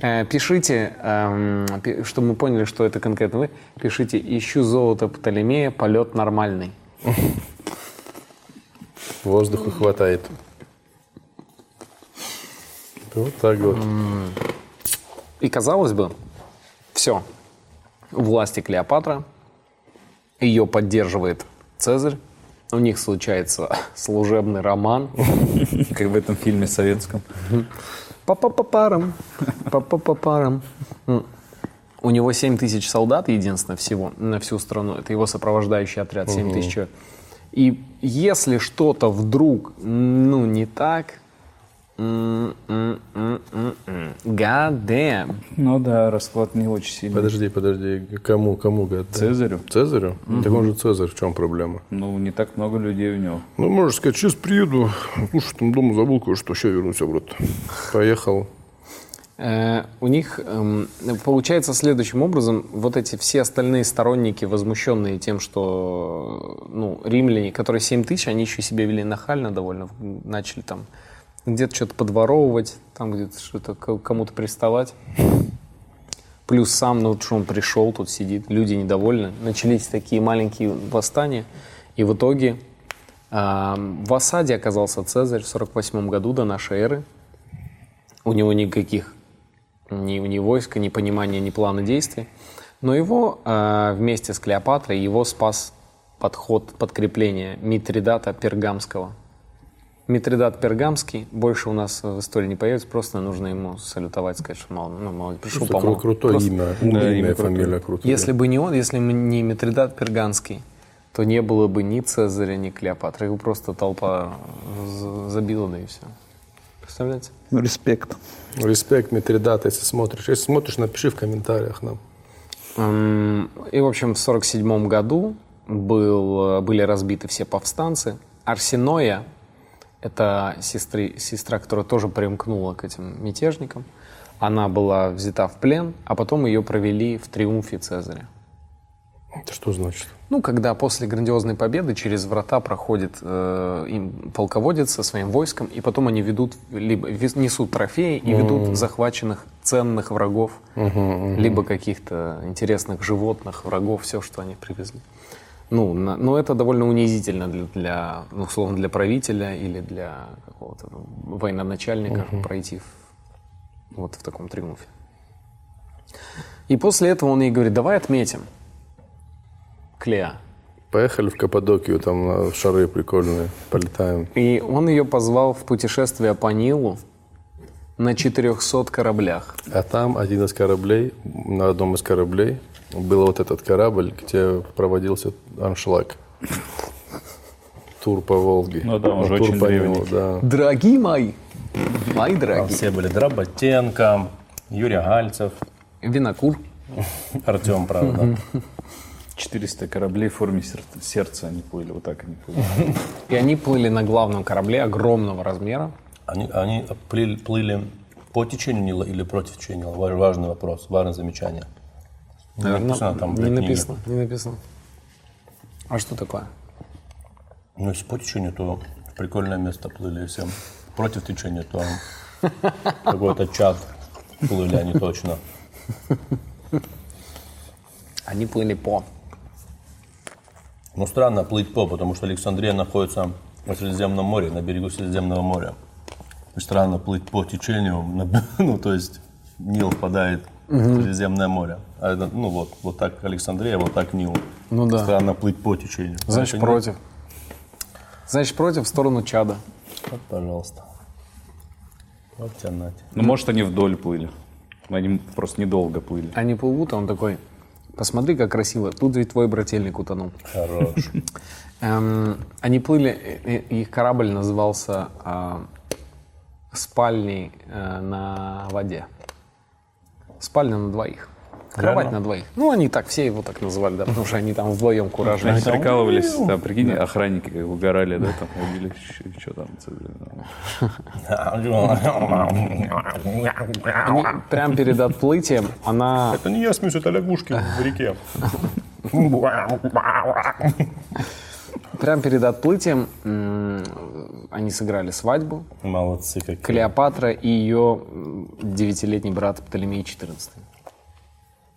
Э, Пишите, эм, чтобы мы поняли, что это конкретно вы, пишите «Ищу золото Птолемея, полет нормальный». Воздуха хватает. Вот так вот. И казалось бы, все. У власти Клеопатра, ее поддерживает Цезарь, у них случается [laughs] служебный роман. [laughs] Как в этом фильме советском. Па-па-па-парам, па-па-па-парам. У него 7 тысяч солдат, единственное, всего на всю страну. Это его сопровождающий отряд, 7 тысяч человек. И если что-то вдруг, ну, не так, м, God damn. Ну да, расклад не очень сильный. Подожди, подожди. Кому, кому гад? Цезарю? Цезарю? Так он же Цезарь, в чем проблема? Ну, не так много людей у него. Ну, можешь сказать, сейчас приеду. Слушай, там дома забыл кое-что, сейчас вернусь обратно. Поехал, Э, у них эм, получается следующим образом, вот эти все остальные сторонники, возмущенные тем, что ну, римляне, которые 7 тысяч, они еще себя вели нахально довольно, начали там где-то что-то подворовывать, там где-то что-то кому-то приставать. Плюс сам, ну, что он пришел, тут сидит, люди недовольны. Начались такие маленькие восстания. И в итоге эм, в осаде оказался Цезарь в 48 году до нашей эры. У него никаких ни, ни войска, ни понимания, ни плана действий. Но его э, вместе с Клеопатрой его спас подход подкрепления Митридата Пергамского. Митридат Пергамский больше у нас в истории не появится, просто нужно ему салютовать, сказать, что мало, ну, мало, пришел, Просто помог. кру- крутое Просто имя, Да, имя, имя фамилия крутая. Если бы не он, если бы не Митридат Перганский, то не было бы ни Цезаря, ни Клеопатры. Его просто толпа з- забила, да и все. Представляете? Ну, респект. Респект, Митридат, если смотришь. Если смотришь, напиши в комментариях нам. И, в общем, в 47 году был, были разбиты все повстанцы. Арсеноя, это сестры, сестра, которая тоже примкнула к этим мятежникам, она была взята в плен, а потом ее провели в триумфе Цезаря. Это что значит? Ну, когда после грандиозной победы через врата проходит э, им полководец со своим войском, и потом они ведут, либо несут трофеи и ведут захваченных ценных врагов, либо каких-то интересных животных, врагов, все, что они привезли. Ну, на- но это довольно унизительно для, для, ну, условно, для правителя или для какого-то ну, военачальника пройти в- вот в таком триумфе. И после этого он ей говорит, давай отметим. Клеа. Поехали в Каппадокию, там на шары прикольные, полетаем. И он ее позвал в путешествие по Нилу на 400 кораблях. А там один из кораблей, на одном из кораблей был вот этот корабль, где проводился аншлаг. Тур по Волге. Ну да, он же Тур очень по древний. Нилу, да. Дорогие мои, мои Там дорогие. все были Дроботенко, Юрий Гальцев, Винокур. Артем, правда. [laughs] 400 кораблей в форме сер- сердца они плыли, вот так они плыли. И они плыли на главном корабле огромного размера. Они, они плыли, плыли по течению Нила или против течения Нила? Ва- Важный вопрос, важное замечание. Не написано там не написано, не написано. А что такое? Ну, если по течению, то в прикольное место плыли всем. Против течения, то [laughs] какой-то чат плыли они точно. Они плыли по. Ну, странно плыть по, потому что Александрия находится в Средиземном море, на берегу Средиземного моря. И странно плыть по течению, [laughs] ну, то есть Нил впадает в Средиземное море. А это, ну, вот, вот так Александрия, вот так Нил. Ну да. Странно плыть по течению. Значит, не- против. Значит, против в сторону чада. Вот, пожалуйста. Вот тебе нате. Ну, может, они вдоль плыли. Они просто недолго плыли. Они плывут, а он такой, посмотри, как красиво. Тут ведь твой брательник утонул. Хорош. [laughs] Эм, они плыли, их корабль назывался а, спальней э, на воде. Спальня на двоих. Кровать на двоих. Ну, они так, все его так называли, да, потому что они там вдвоем Они куражались. прикалывались, там, прикинь, охранники как угорали, да, там, увидели, что там. Они прямо перед отплытием она Это не я смеюсь, это лягушки в реке. [laughs] прямо перед отплытием они сыграли свадьбу. Молодцы какие. Клеопатра и ее девятилетний брат Птолемей XIV.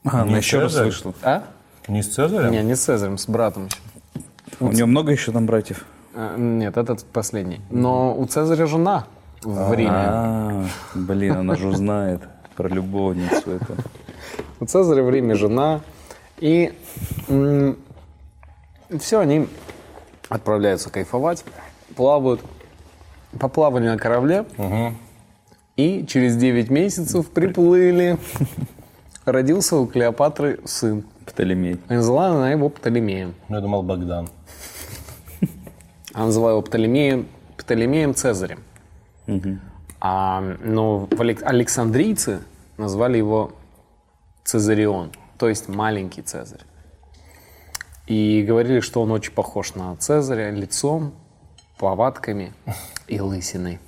А, она еще раз вышла. А? Не с Цезарем? Не, не с Цезарем, с братом. У нее много еще там братьев? А, Нет, этот последний. Но у Цезаря жена в Риме. А, блин, она же узнает про любовницу это. У Цезаря в Риме жена. И все, они отправляются кайфовать, плавают. Поплавали на корабле. И через 9 месяцев приплыли. Родился у Клеопатры сын. Птолемей. И Назвала она его Птолемеем. Ну, я думал, Богдан. Она называла его Птолемеем, Птолемеем Цезарем. А, но Александрийцы назвали его Цезарион, то есть маленький Цезарь. И говорили, что он очень похож на Цезаря лицом, повадками и лысиной.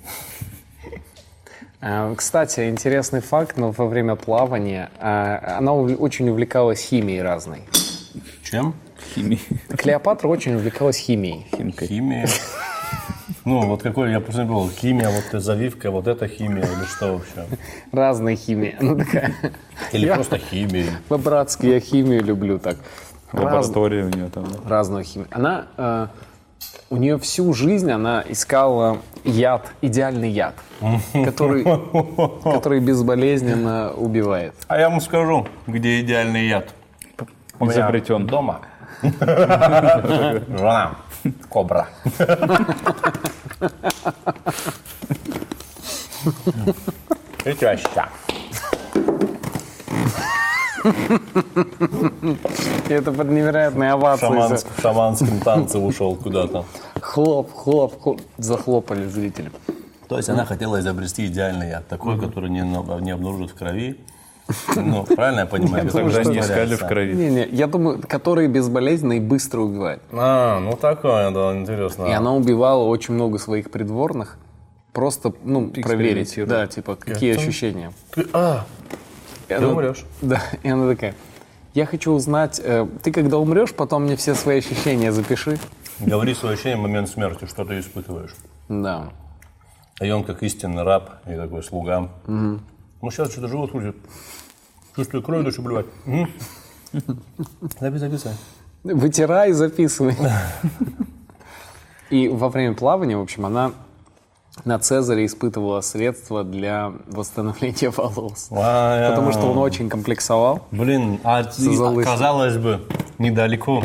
Э, Кстати, интересный факт, но во время плавания э, она очень увлекалась химией разной. Чем? Химии. Клеопатра очень увлекалась химией. Химия. Ну, вот какой, я просто не понял, химия, вот завивка, вот это химия или что вообще? Разная химия. Она такая, Или Я- просто химия. по-братски, я химию люблю так. Раз- Лаборатория у нее там. да. разную химию. Она, э, у нее всю жизнь она искала яд, идеальный яд, [laughs] который, который безболезненно убивает. А я вам скажу, где идеальный яд. Изобретен. Дома. [laughs] Жена. Кобра. [laughs] И теща. Это под невероятные овации. В шаманском танце ушел куда-то. Хлоп, хлоп, хлоп. Захлопали зрители. То есть она хотела изобрести идеальный яд, такой, который не, не обнаружит в крови. Ну, правильно я понимаю? без Тогда не искали в крови. Не-не, я думаю, которые безболезненно и быстро убивают. А, ну такое, да, интересно. И она убивала очень много своих придворных. Просто, ну, проверить, да, типа, какие ощущения. А, И она- умрешь. Да, и она такая, я хочу узнать, э, ты когда умрешь, потом мне все свои ощущения запиши. говори свое ощущение в момент смерти, что ты испытываешь. Да. И он как истинный раб и такой слуга. Ну, сейчас что-то живот крутит. Чувствую, кровь начну блевать. Мгм. Записывай, записывай. Вытирай, записывай. И во время плавания, в общем, она на Цезаре испытывала средства для восстановления [laughs] волос. А, Потому что он очень комплексовал. Блин, а казалось бы, недалеко.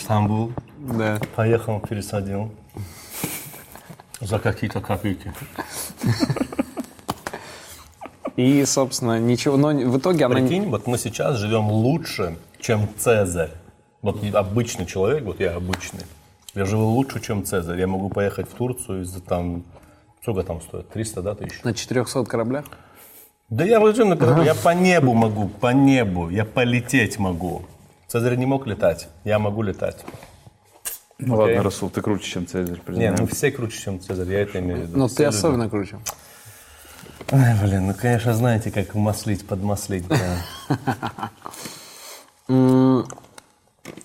Стамбул. Да. Поехал, пересадил. За какие-то копейки. И, собственно, ничего, но в итоге она... Прикинь, вот мы сейчас живем лучше, чем Цезарь. Вот обычный человек, вот я обычный. Я живу лучше, чем Цезарь. Я могу поехать в Турцию, и за там, сколько там стоит? 300, да, тысяч? На 400 кораблях? Да я вот на корабле, я по небу могу, по небу, я полететь могу. Цезарь не мог летать, я могу летать. Ну ладно, Расул, ты круче, чем Цезарь, Не, признаем. ну все круче, чем Цезарь, я это имею в виду. Ну, ты люди. особенно круче. Ой, блин, ну, конечно, знаете, как маслить, подмаслить. да. [laughs]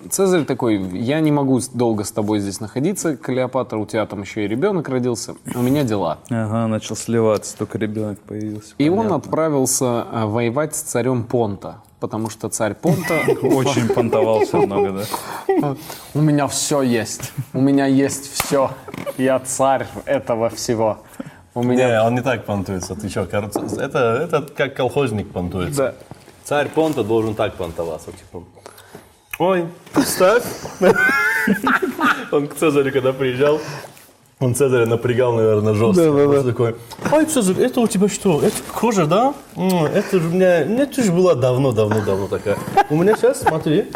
Цезарь такой, я не могу долго с тобой здесь находиться, Клеопатра, у тебя там еще и ребенок родился, у меня дела. Ага, начал сливаться, только ребенок появился. И он отправился а, воевать с царем Понта, потому что царь Понта... [laughs] Очень понтовался много, да. У меня все есть, у меня есть все, я царь этого всего. У меня... Не, он не так понтуется. Ты что, кажется, это, это как колхозник понтуется. Да. Царь понта должен так понтоваться, типа. Ой, представь. Он к Цезарю, когда приезжал, он Цезаря напрягал, наверное, жестко. Просто такой, ой, Цезарь, это у тебя что? Это кожа, да? Это же у меня, это же была давно-давно-давно такая. У меня сейчас, смотри,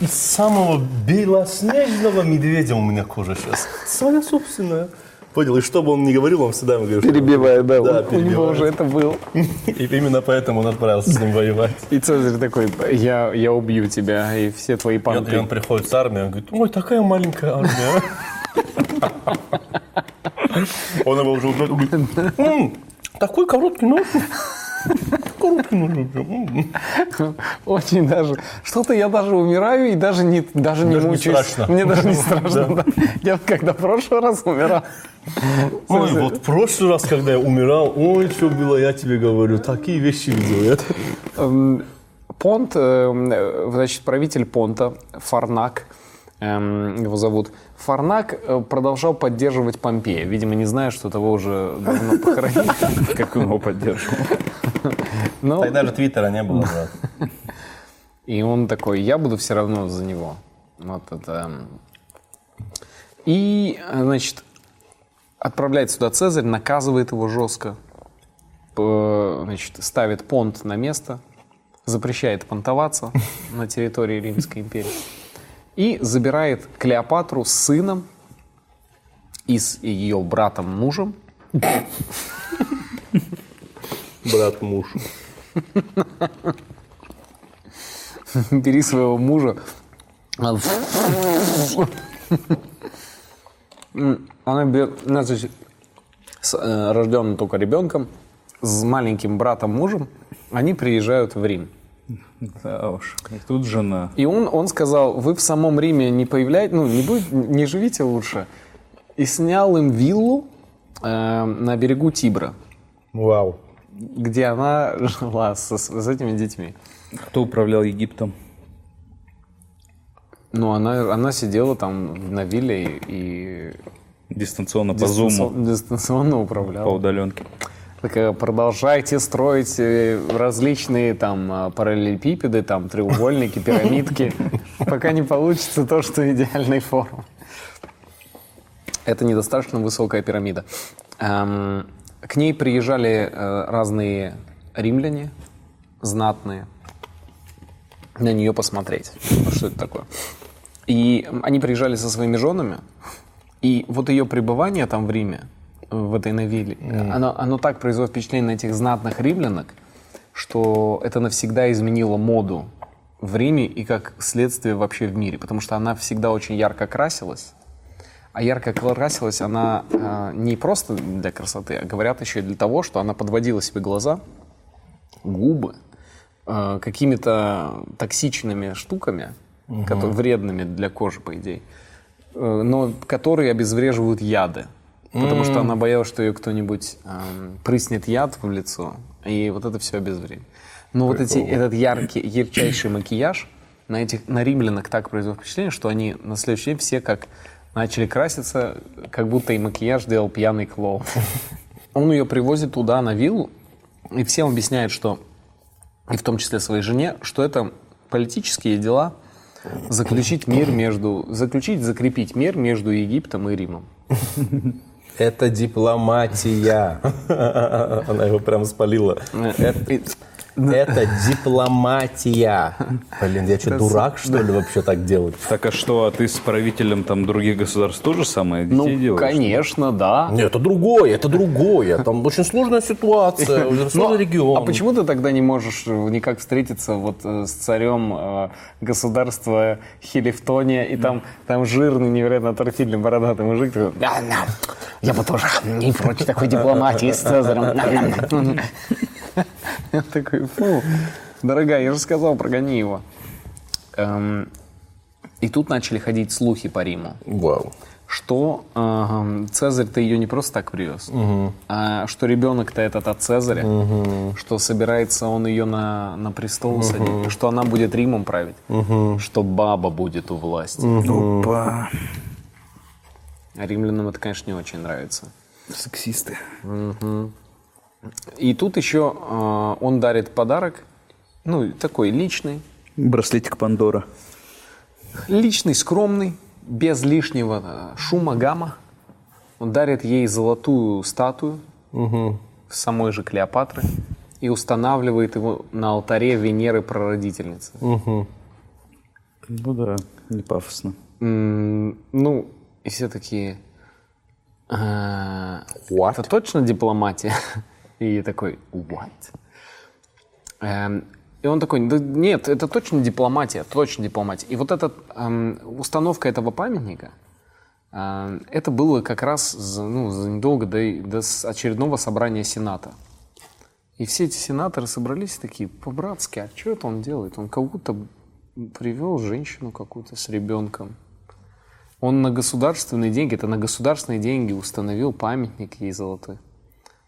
из самого белоснежного медведя у меня кожа сейчас. Своя собственная. Понял, и что бы он ни говорил, он всегда ему говорит, что- Перебивает, да, Да, у- у него уже это было. [laughs] И именно поэтому он отправился с ним воевать. И Цезарь такой, я, я убью тебя, и все твои И он, и он приходит с армией, он говорит, ой, такая маленькая армия. [laughs] Он его уже убьет, он говорит, «М, такой короткий нож. Короткий нож. М, Очень даже. Что-то я даже умираю и даже не, даже не Даже не мучаюсь. страшно. Мне даже не страшно. да. Я когда в прошлый раз умирал. Ой, вот в прошлый раз, когда я умирал, ой, что было, я тебе говорю, такие вещи видел. я». Эм, Понт, э, значит, правитель Понта, Фарнак, эм, его зовут. Фарнак э, продолжал поддерживать Помпея. Видимо, не зная, что того уже давно [laughs] похоронили. Как он его поддерживал. [laughs] Но- Тогда же Твиттера не было, брат. [laughs] И он такой, я буду все равно за него. Вот это. И, значит, отправляет сюда Цезарь, наказывает его жестко. Значит, ставит понт на место, запрещает понтоваться на территории Римской империи. И забирает Клеопатру с сыном и с ее братом-мужем Брат муж. бери своего мужа. Она берет, значит, с, э, рожденным только ребенком, с маленьким братом-мужем, они приезжают в Рим. Да уж. И тут жена. И он, он сказал, вы в самом Риме не появляетесь, ну, не, будь, не живите лучше. И снял им виллу э, на берегу Тибра, Вау. где она [laughs] жила со- с, этими детьми. Кто управлял Египтом? Ну, она, она сидела там на вилле и, Дистанционно по дистанци- зуму, дистанционно по управляла. удаленке. Такая, продолжайте строить э, различные там э, параллелепипеды, там треугольники, пирамидки, [laughs] пока не получится то, что идеальной формы. Это недостаточно высокая пирамида. Эм, К ней приезжали э, разные римляне, знатные, на нее посмотреть, ну, что это такое. И они приезжали со своими женами, и вот ее пребывание там в Риме, в этой Навиле, оно, оно так производит впечатление на этих знатных римлянок, что это навсегда изменило моду в Риме и как следствие вообще в мире, потому что она всегда очень ярко красилась, а ярко красилась она э, не просто для красоты, а говорят еще и для того, что она подводила себе глаза, губы э, какими-то токсичными штуками, которые вредными для кожи, по идее, э, но которые обезвреживают яды. Потому что она боялась, что ее кто-нибудь эм, прыснет яд в лицо, и вот это все обезвредит. Но вот эти, этот яркий, ярчайший макияж на, этих, на римлянах так произвел впечатление, что они на следующий день все как начали краситься, как будто и макияж делал пьяный клоун. Он ее привозит туда, на виллу, и всем объясняет, что, и в том числе своей жене, что это политические дела, заключить мир между, заключить, закрепить мир между Египтом и Римом. Это дипломатия. [laughs] Она его прям спалила. Это, это дипломатия. Блин, я что, дурак, что ли, вообще так делать? Так а что, а ты с правителем там других государств тоже самое Ну, детей делаешь? конечно, да. Нет, это другое, это другое. Там очень сложная ситуация, [laughs] Ну, сложный регион. А почему ты тогда не можешь э, никак встретиться вот э, с царем э, государства Хелифтония, и там, там жирный, невероятно отвратительный бородатый мужик такой, «Да, да, я бы тоже не прочь такой дипломатии с Цезарем. [laughs] Да-да-да». Я такой, фу, дорогая, я же сказал, прогони его. Эм, И тут начали ходить слухи по Риму Вау. что э, Цезарь-то ее не просто так привез, а что ребенок-то этот от Цезаря, что собирается он ее на, на престол садить, что она будет Римом править, что баба будет у власти. Опа. А римлянам это, конечно, не очень нравится. Сексисты. И тут еще э, он дарит подарок, ну, такой личный, Браслетик Пандора. личный, скромный, без лишнего э, шума, гамма. Он дарит ей золотую статую самой же Клеопатры и устанавливает его на алтаре Венеры Прародительницы. Ну да, не пафосно. Ну, и все такие... «А, Это точно дипломатия? [laughs] И такой, what? Эм, И он такой, да нет, это точно дипломатия, точно дипломатия. И вот эта эм, установка этого памятника, эм, это было как раз за, ну, за недолго до, до очередного собрания Сената. И все эти сенаторы собрались такие, по-братски, а что это он делает? Он как будто привел женщину какую-то с ребенком. Он на государственные деньги, это на государственные деньги установил памятник ей золотой.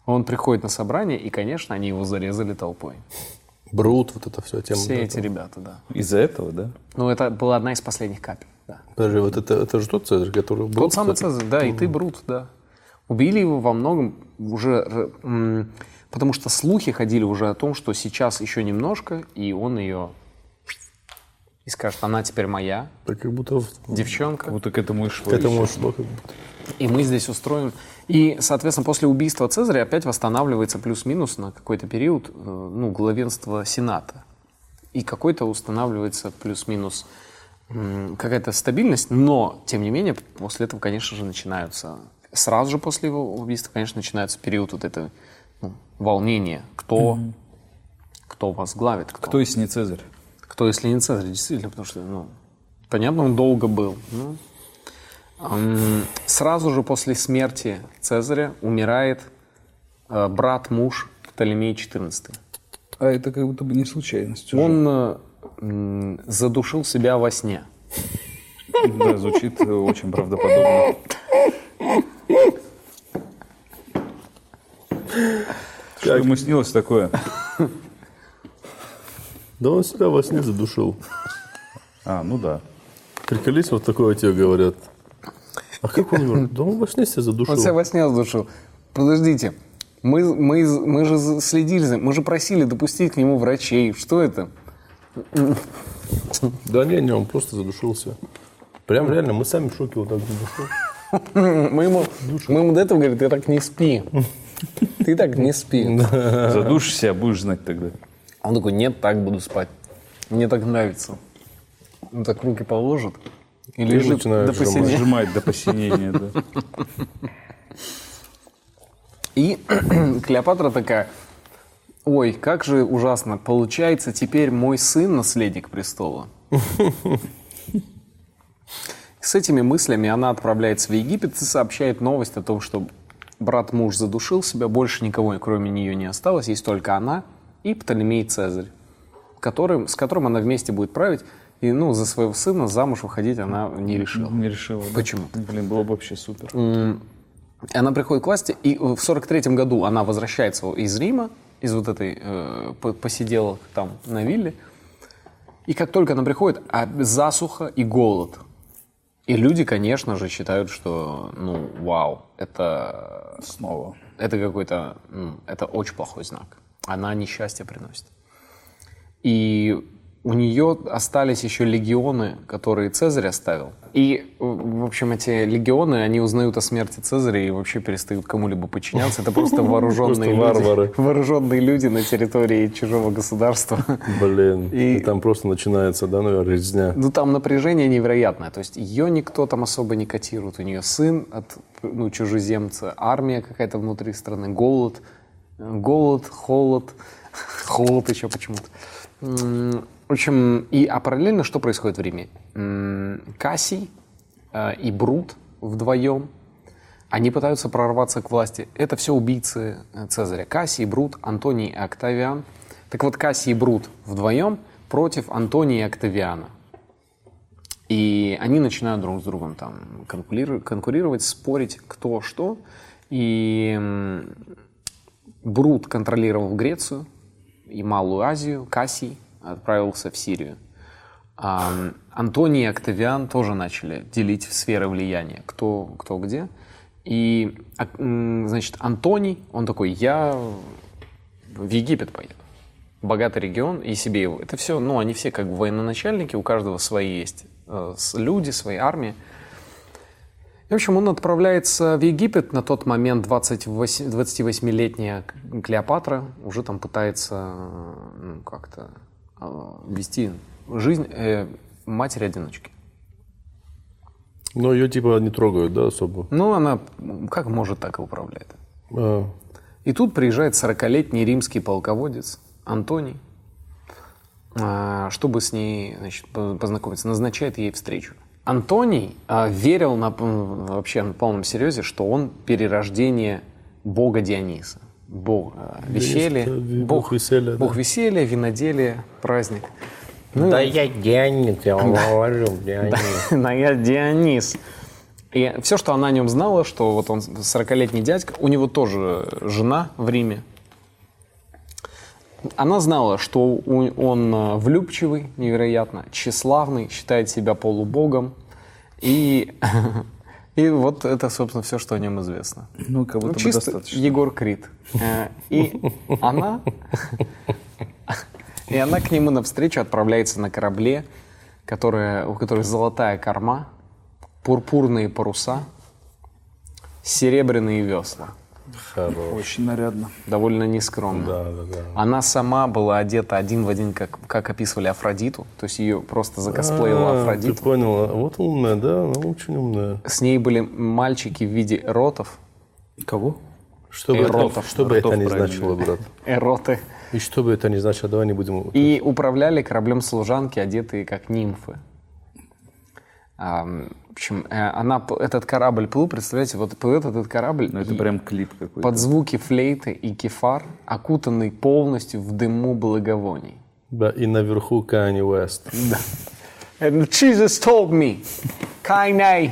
Он приходит на собрание, и, конечно, они его зарезали толпой. Брут, вот это все тема. Все вот эти этого. ребята, да. Из-за этого, да? Ну, это была одна из последних капель, да. Подожди, вот это, это же тот Цезарь, который Брут, Тот самый кстати? Цезарь, да, и ты Брут, да. Убили его во многом уже, потому что слухи ходили уже о том, что сейчас еще немножко, и он ее и скажет, она теперь моя, Так как будто девчонка. Вот и к этому и шло. к этому шло. как будто. И мы здесь устроим. И, соответственно, после убийства Цезаря опять восстанавливается плюс-минус на какой-то период э, ну, главенство Сената. И какой-то устанавливается плюс-минус какая-то стабильность, но, тем не менее, после этого, конечно же, начинаются... Сразу же после его убийства, конечно, начинается период вот этого ну, волнения. Кто, кто возглавит, кто. Кто если не Цезарь? Кто, если не Цезарь, действительно, потому что, ну, понятно, он долго был. ну. Сразу же после смерти Цезаря умирает э, брат-муж Птолемей XIV. А это как будто бы не случайность. уже. Он э, задушил себя во сне. Да, звучит э, очень правдоподобно. Что ему снилось такое? Да он себя во сне задушил. А, ну да. Приколись, вот такое тебе говорят. А как он умер? [laughs] Да он во сне себя задушил. Он себя во сне задушил. Подождите. Мы, мы, мы же следили за Мы же просили допустить к нему врачей. Что это? Да не, не, он просто задушился. Прям реально, мы сами в шоке вот так задушил. [laughs] Мы ему, мы ему до этого говорим, ты так не спи. [laughs] Ты так не спи. Задушишься, будешь знать тогда. Он такой, нет, так буду спать. Мне так нравится. Он так руки положит и лежит до посинения. Сжимает до посинения, да. И [clears throat] Клеопатра такая, ой, как же ужасно, получается, теперь мой сын наследник престола. [laughs] С этими мыслями она отправляется в Египет и сообщает новость о том, что брат-муж задушил себя, больше никого, кроме нее, не осталось, есть только она и Птолемей Цезарь, которым, с которым она вместе будет править, и ну, за своего сына замуж выходить она не решила. Не решила. да? Почему? Блин, было бы вообще супер. Она приходит к власти, и в 43 году она возвращается из Рима, из вот этой э, по- посиделок там на вилле. И как только она приходит, а засуха и голод. И люди, конечно же, считают, что, ну, вау, это, Снова. это какой-то, это очень плохой знак. Она несчастье приносит. И у нее остались еще легионы, которые Цезарь оставил. И, в общем, эти легионы, они узнают о смерти Цезаря и вообще перестают кому-либо подчиняться. Это просто [laughs] вооруженные люди. Вооруженные люди на территории чужого государства. [laughs] Блин, И- и... там просто начинается, да, наверное, резня. Ну, там напряжение невероятное. То есть ее никто там особо не котирует. У нее сын от ну, чужеземца, армия какая-то внутри страны, голод, э, голод, холод, [laughs] холод еще почему-то. В общем, и, а параллельно что происходит в Риме? Кассий э, и Брут вдвоем, они пытаются прорваться к власти. Это все убийцы э, Цезаря. Кассий, Брут, Антоний и Октавиан. Так вот, Кассий и Брут вдвоем против Антония и Октавиана. И они начинают друг с другом там конкурировать, спорить, кто что. И Брут контролировал Грецию и Малую Азию, Кассий отправился в Сирию. А, Антоний и Октавиан тоже начали делить сферы влияния, кто, кто где. И, значит, Антоний, он такой, я в Египет поеду. Богатый регион и себе его. Это все, ну, они все как военачальники, у каждого свои есть э, люди, свои армии. И, в общем, он отправляется в Египет. На тот момент 28, 28-летняя Клеопатра уже там пытается э, ну, как-то вести жизнь э, матери-одиночки. Но ее типа не трогают, да, особо. Ну, она как может, так и управляет. А, И тут приезжает 40-летний римский полководец Антоний, а, чтобы с ней значит, по- познакомиться, назначает ей встречу. Антоний а, верил на, вообще на полном серьезе, что он перерождение бога Диониса. Бог а, веселья, бог, бог веселья, да. бог веселья, виноделия, праздник. Ну, Да я Дионис, я вам говорю, [laughs] Дионис. [laughs] Да, я Дионис. И все, что она о нем знала, что вот он 40-летний дядька, у него тоже жена в Риме. Она знала, что он э, влюбчивый, невероятно, тщеславный, считает себя полубогом. И, [laughs] и вот это, собственно, все, что о нем известно. Ну, как Ну, будто бы чисто достаточно. Егор Крид. Э, И она, и она к нему навстречу отправляется на корабле, которое, у которой золотая корма, пурпурные паруса, серебряные весла. Хорош. Очень нарядно. Довольно нескромно. Да, да, да. Она сама была одета один в один, как, как описывали Афродиту. То есть ее просто закосплеила А, Ты Афродиту. понял, а вот умная, да, она очень умная. С ней были мальчики в виде эротов. Кого? Что бы, это, что бы это ни значило, брат. Эроты. И что бы это ни значило, давай не будем... И управляли кораблем служанки, одетые как нимфы. Общем, э, она, этот корабль плыл, представляете, вот плывет этот корабль, Ну, это прям клип какой-то. под звуки флейты и кефар, окутанный полностью в дыму благовоний. Да, и наверху Kanye West. And Jesus told me, Kanye,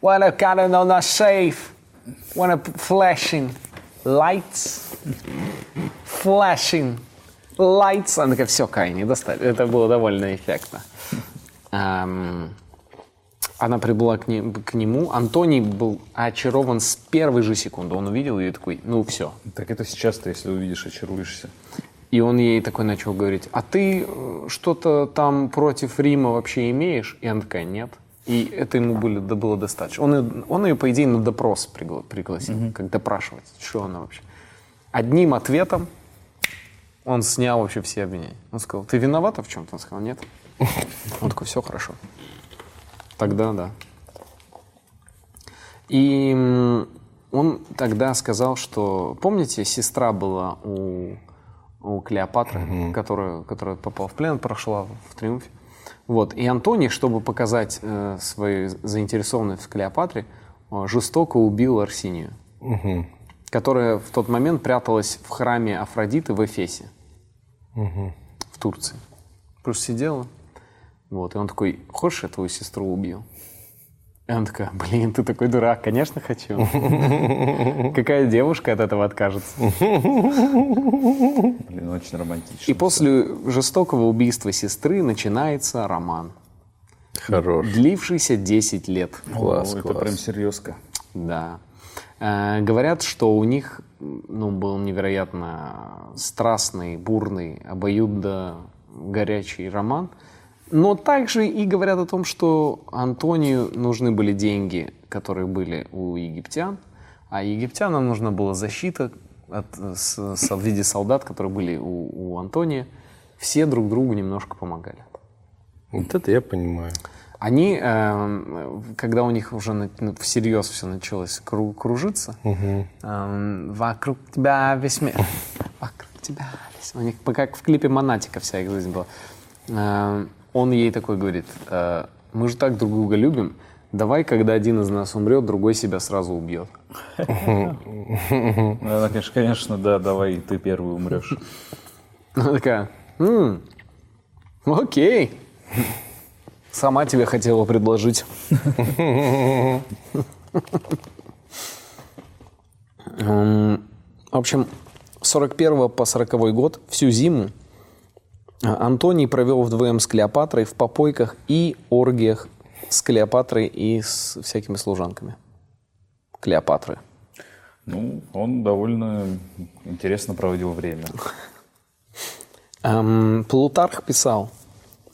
when I got on a safe, when I flashing lights, flashing lights. Она такая, все, Кайни, достали. Это было довольно эффектно. Ам, Она прибыла к, не- к нему. Антоний был очарован с первой же секунды. Он увидел ее и такой, ну все, Так это сейчас-то, если увидишь, очаруешься. и он ей такой начал говорить, а ты э, что-то там против Рима вообще имеешь? И она такая, нет. И это ему были, да, было достаточно. Он, ее- он ее, по идее, на допрос пригла- пригласил, как допрашивать, что она вообще. Одним ответом он снял вообще все обвинения. Он сказал, ты виновата в чем-то? Он сказал, нет. Он такой, все хорошо. Тогда да. И он тогда сказал, что, помните, сестра была у, у Клеопатры, которая, которая попала в плен, прошла в триумфе. Вот. И Антоний, чтобы показать э, свою заинтересованность в Клеопатре, э, жестоко убил Арсинию, которая в тот момент пряталась в храме Афродиты в Эфесе, в Турции. Просто сидела. Вот. И он такой, хочешь, я твою сестру убью? И она такая, блин, ты такой дурак, конечно хочу. [laughs] Какая девушка от этого откажется? Блин, очень романтично. И после жестокого убийства сестры начинается роман, Хорош. длившийся 10 лет. Класс, О, это прям серьезка. Да. Э, говорят, что у них ну, был невероятно страстный, бурный, обоюдо горячий роман. Но также и говорят о том, что Антонию нужны были деньги, которые были у египтян, а египтянам нужна была защита от, с, с- в виде солдат, которые были у, у Антония. Все друг другу немножко помогали. Вот это я понимаю. Они, э, когда у них уже на- ну, всерьез все началось кру- кружиться, эм, вокруг тебя весь мир, [laughs] вокруг тебя весь У них как в клипе Монатика вся их жизнь была. Э, он ей такой говорит, э, мы же так друг друга любим, давай, когда один из нас умрет, другой себя сразу убьет. Ну, Она, конечно, конечно, да, давай, ты первый умрешь. Она такая, «М, окей. Сама тебе хотела предложить. М, В общем, с 41 по 40 год, всю зиму, Антоний провел вдвоем с Клеопатрой в попойках и оргиях с Клеопатрой и с всякими служанками. Клеопатры. Ну, он довольно интересно проводил время. Плутарх писал,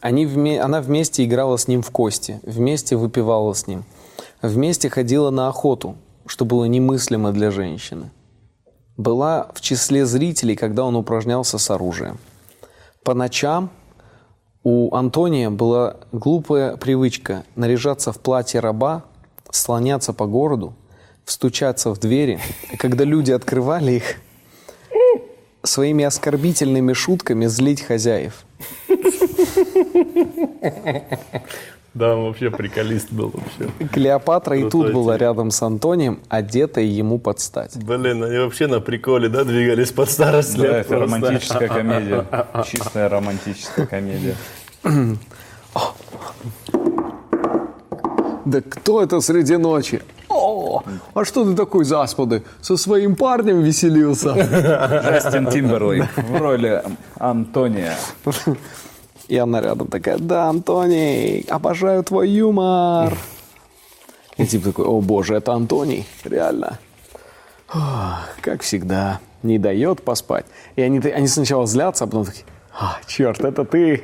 они вме- она вместе играла с ним в кости, вместе выпивала с ним, вместе ходила на охоту, что было немыслимо для женщины. Была в числе зрителей, когда он упражнялся с оружием. По ночам у Антония была глупая привычка наряжаться в платье раба, слоняться по городу, встучаться в двери, и когда люди открывали их, своими оскорбительными шутками злить хозяев. Да, он вообще приколист был вообще. Клеопатра и тут была рядом с Антонием, одетая ему под стать. Блин, они вообще на приколе, да, двигались под старость Да, лет это просто. романтическая [laughs] комедия. Чистая романтическая комедия. Да кто это среди ночи? О, а что ты такой заспанный? Со своим парнем веселился? Джастин Тимберлейк в роли Антония. И она рядом такая, да, Антоний, обожаю твой юмор. И тип такой, о боже, это Антоний, реально. Как всегда, не дает поспать. И они, они сначала злятся, а потом такие, а, черт, это ты.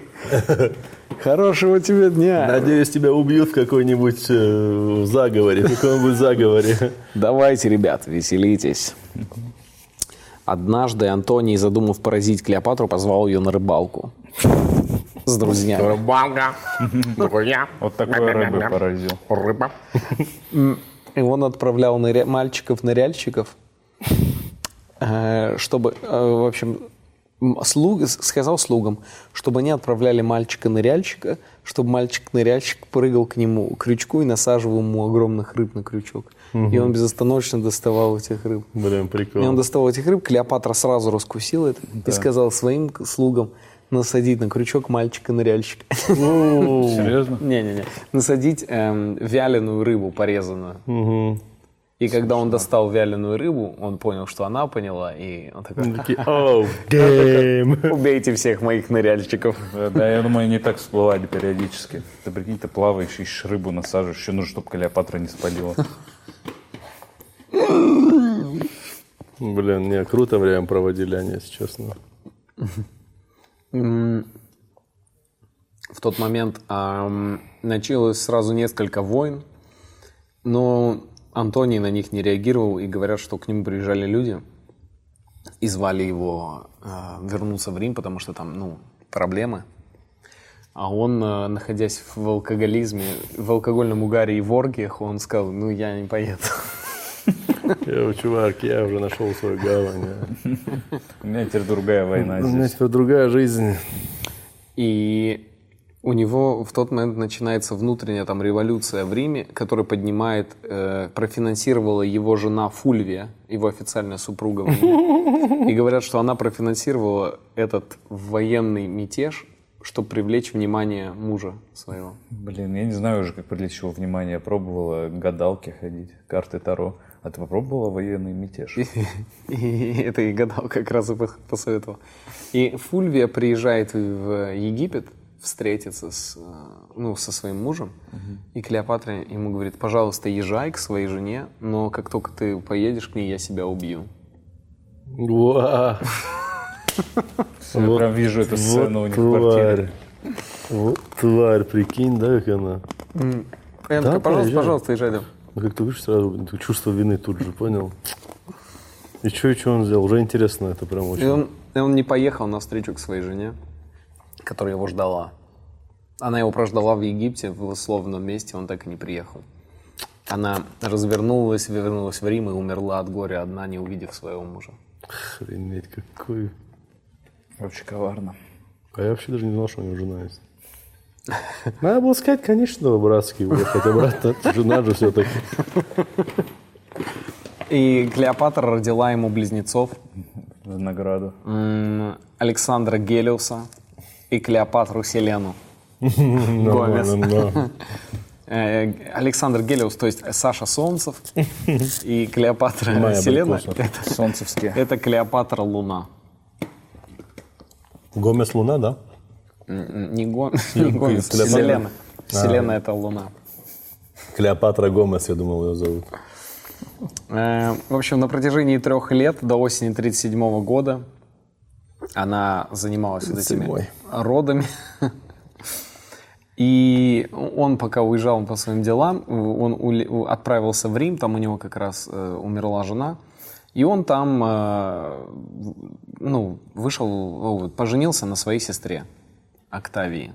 Хорошего тебе дня. Надеюсь, тебя убьют в какой-нибудь э, заговоре, в каком-нибудь заговоре. Давайте, ребят, веселитесь. Однажды Антоний, задумав поразить Клеопатру, позвал ее на рыбалку. С друзьями. Рыбалка. [laughs] Друзья. Вот такой рыбы поразил. Рыба. И он отправлял ныря- мальчиков-ныряльщиков, э, чтобы, э, в общем, слуг, сказал слугам, чтобы они отправляли мальчика-ныряльщика, чтобы мальчик-ныряльщик прыгал к нему к крючку и насаживал ему огромных рыб на крючок. И он безостановочно доставал этих рыб. Блин, И он доставал этих рыб, Клеопатра сразу раскусила это и сказала своим слугам насадить на крючок мальчика-ныряльщика. Серьезно? Не-не-не. Насадить эм, вяленую рыбу порезанную. И когда он достал вяленую рыбу, он понял, что она поняла, и он такой, «Оу, гейм». [laughs] убейте всех моих ныряльщиков. Да, да, я думаю, они так всплывали периодически. Ты прикинь, ты плаваешь, ищешь рыбу, насаживаешь. Еще нужно, чтобы Клеопатра не спалила. Блин, не, круто время проводили они, если честно. В тот момент ам, началось сразу несколько войн, но Антоний на них не реагировал, и говорят, что к нему приезжали люди и звали его а, вернуться в Рим, потому что там, ну, проблемы. А он, а, находясь в алкоголизме, в алкогольном угаре и в оргиях, он сказал, ну, я не поеду. [laughs] Я, чувак, я уже нашел свою гавань. У меня теперь другая война У меня здесь. теперь другая жизнь. И у него в тот момент начинается внутренняя там революция в Риме, которая поднимает, э, профинансировала его жена Фульвия, его официальная супруга. в Риме. И говорят, что она профинансировала этот военный мятеж, чтобы привлечь внимание мужа своего. Блин, я не знаю уже, как привлечь его внимание. Я пробовала к гадалке ходить, карты Таро. А ты попробовала военный мятеж? [laughs] И это и гадал как раз и пос- посоветовал. И Фульвия приезжает в Египет встретиться с, э, ну, со своим мужем, и Клеопатра ему говорит, пожалуйста, езжай к своей жене, но как только ты поедешь к ней, я себя убью. [laughs] Я прям вижу эту сцену у них в квартире. тварь. Вот тварь, прикинь, да, как она. Такая, пожалуйста, пожалуйста, езжай. да». Ну, как ты видишь, сразу чувство вины тут же, понял? И что, и что он сделал? Уже интересно это прям И очень. он, и он не поехал навстречу к своей жене, которая его ждала. Она его прождала в Египте, в условном месте, он так и не приехал. Она развернулась, вернулась в Рим и умерла от горя одна, не увидев своего мужа. Охренеть, какой... Вообще коварно. А я вообще даже не знал, что у него жена есть. Надо было сказать, конечно, братски уехать обратно. Жена же все-таки. И Клеопатра родила ему близнецов За награду. Александра Гелиуса и Клеопатру Селену. [laughs] Гомес. Нормально, [laughs] Э, Александр Гелиус, то есть Саша Солнцев [laughs] и Клеопатра Селена. Это, Солнцевские. это Клеопатра Луна. Гомес Луна, да? Не, Го- [laughs] не Гомес, Клеопатра. Селена. Селена это Луна. Клеопатра Гомес, я думал, ее зовут. Э, В общем, на протяжении трех лет до осени 1937 года она занималась вот этими 37-й. родами. И он, пока уезжал по своим делам, он отправился в Рим, там у него как раз э, умерла жена. И он там, э, ну, вышел, поженился на своей сестре Октавии.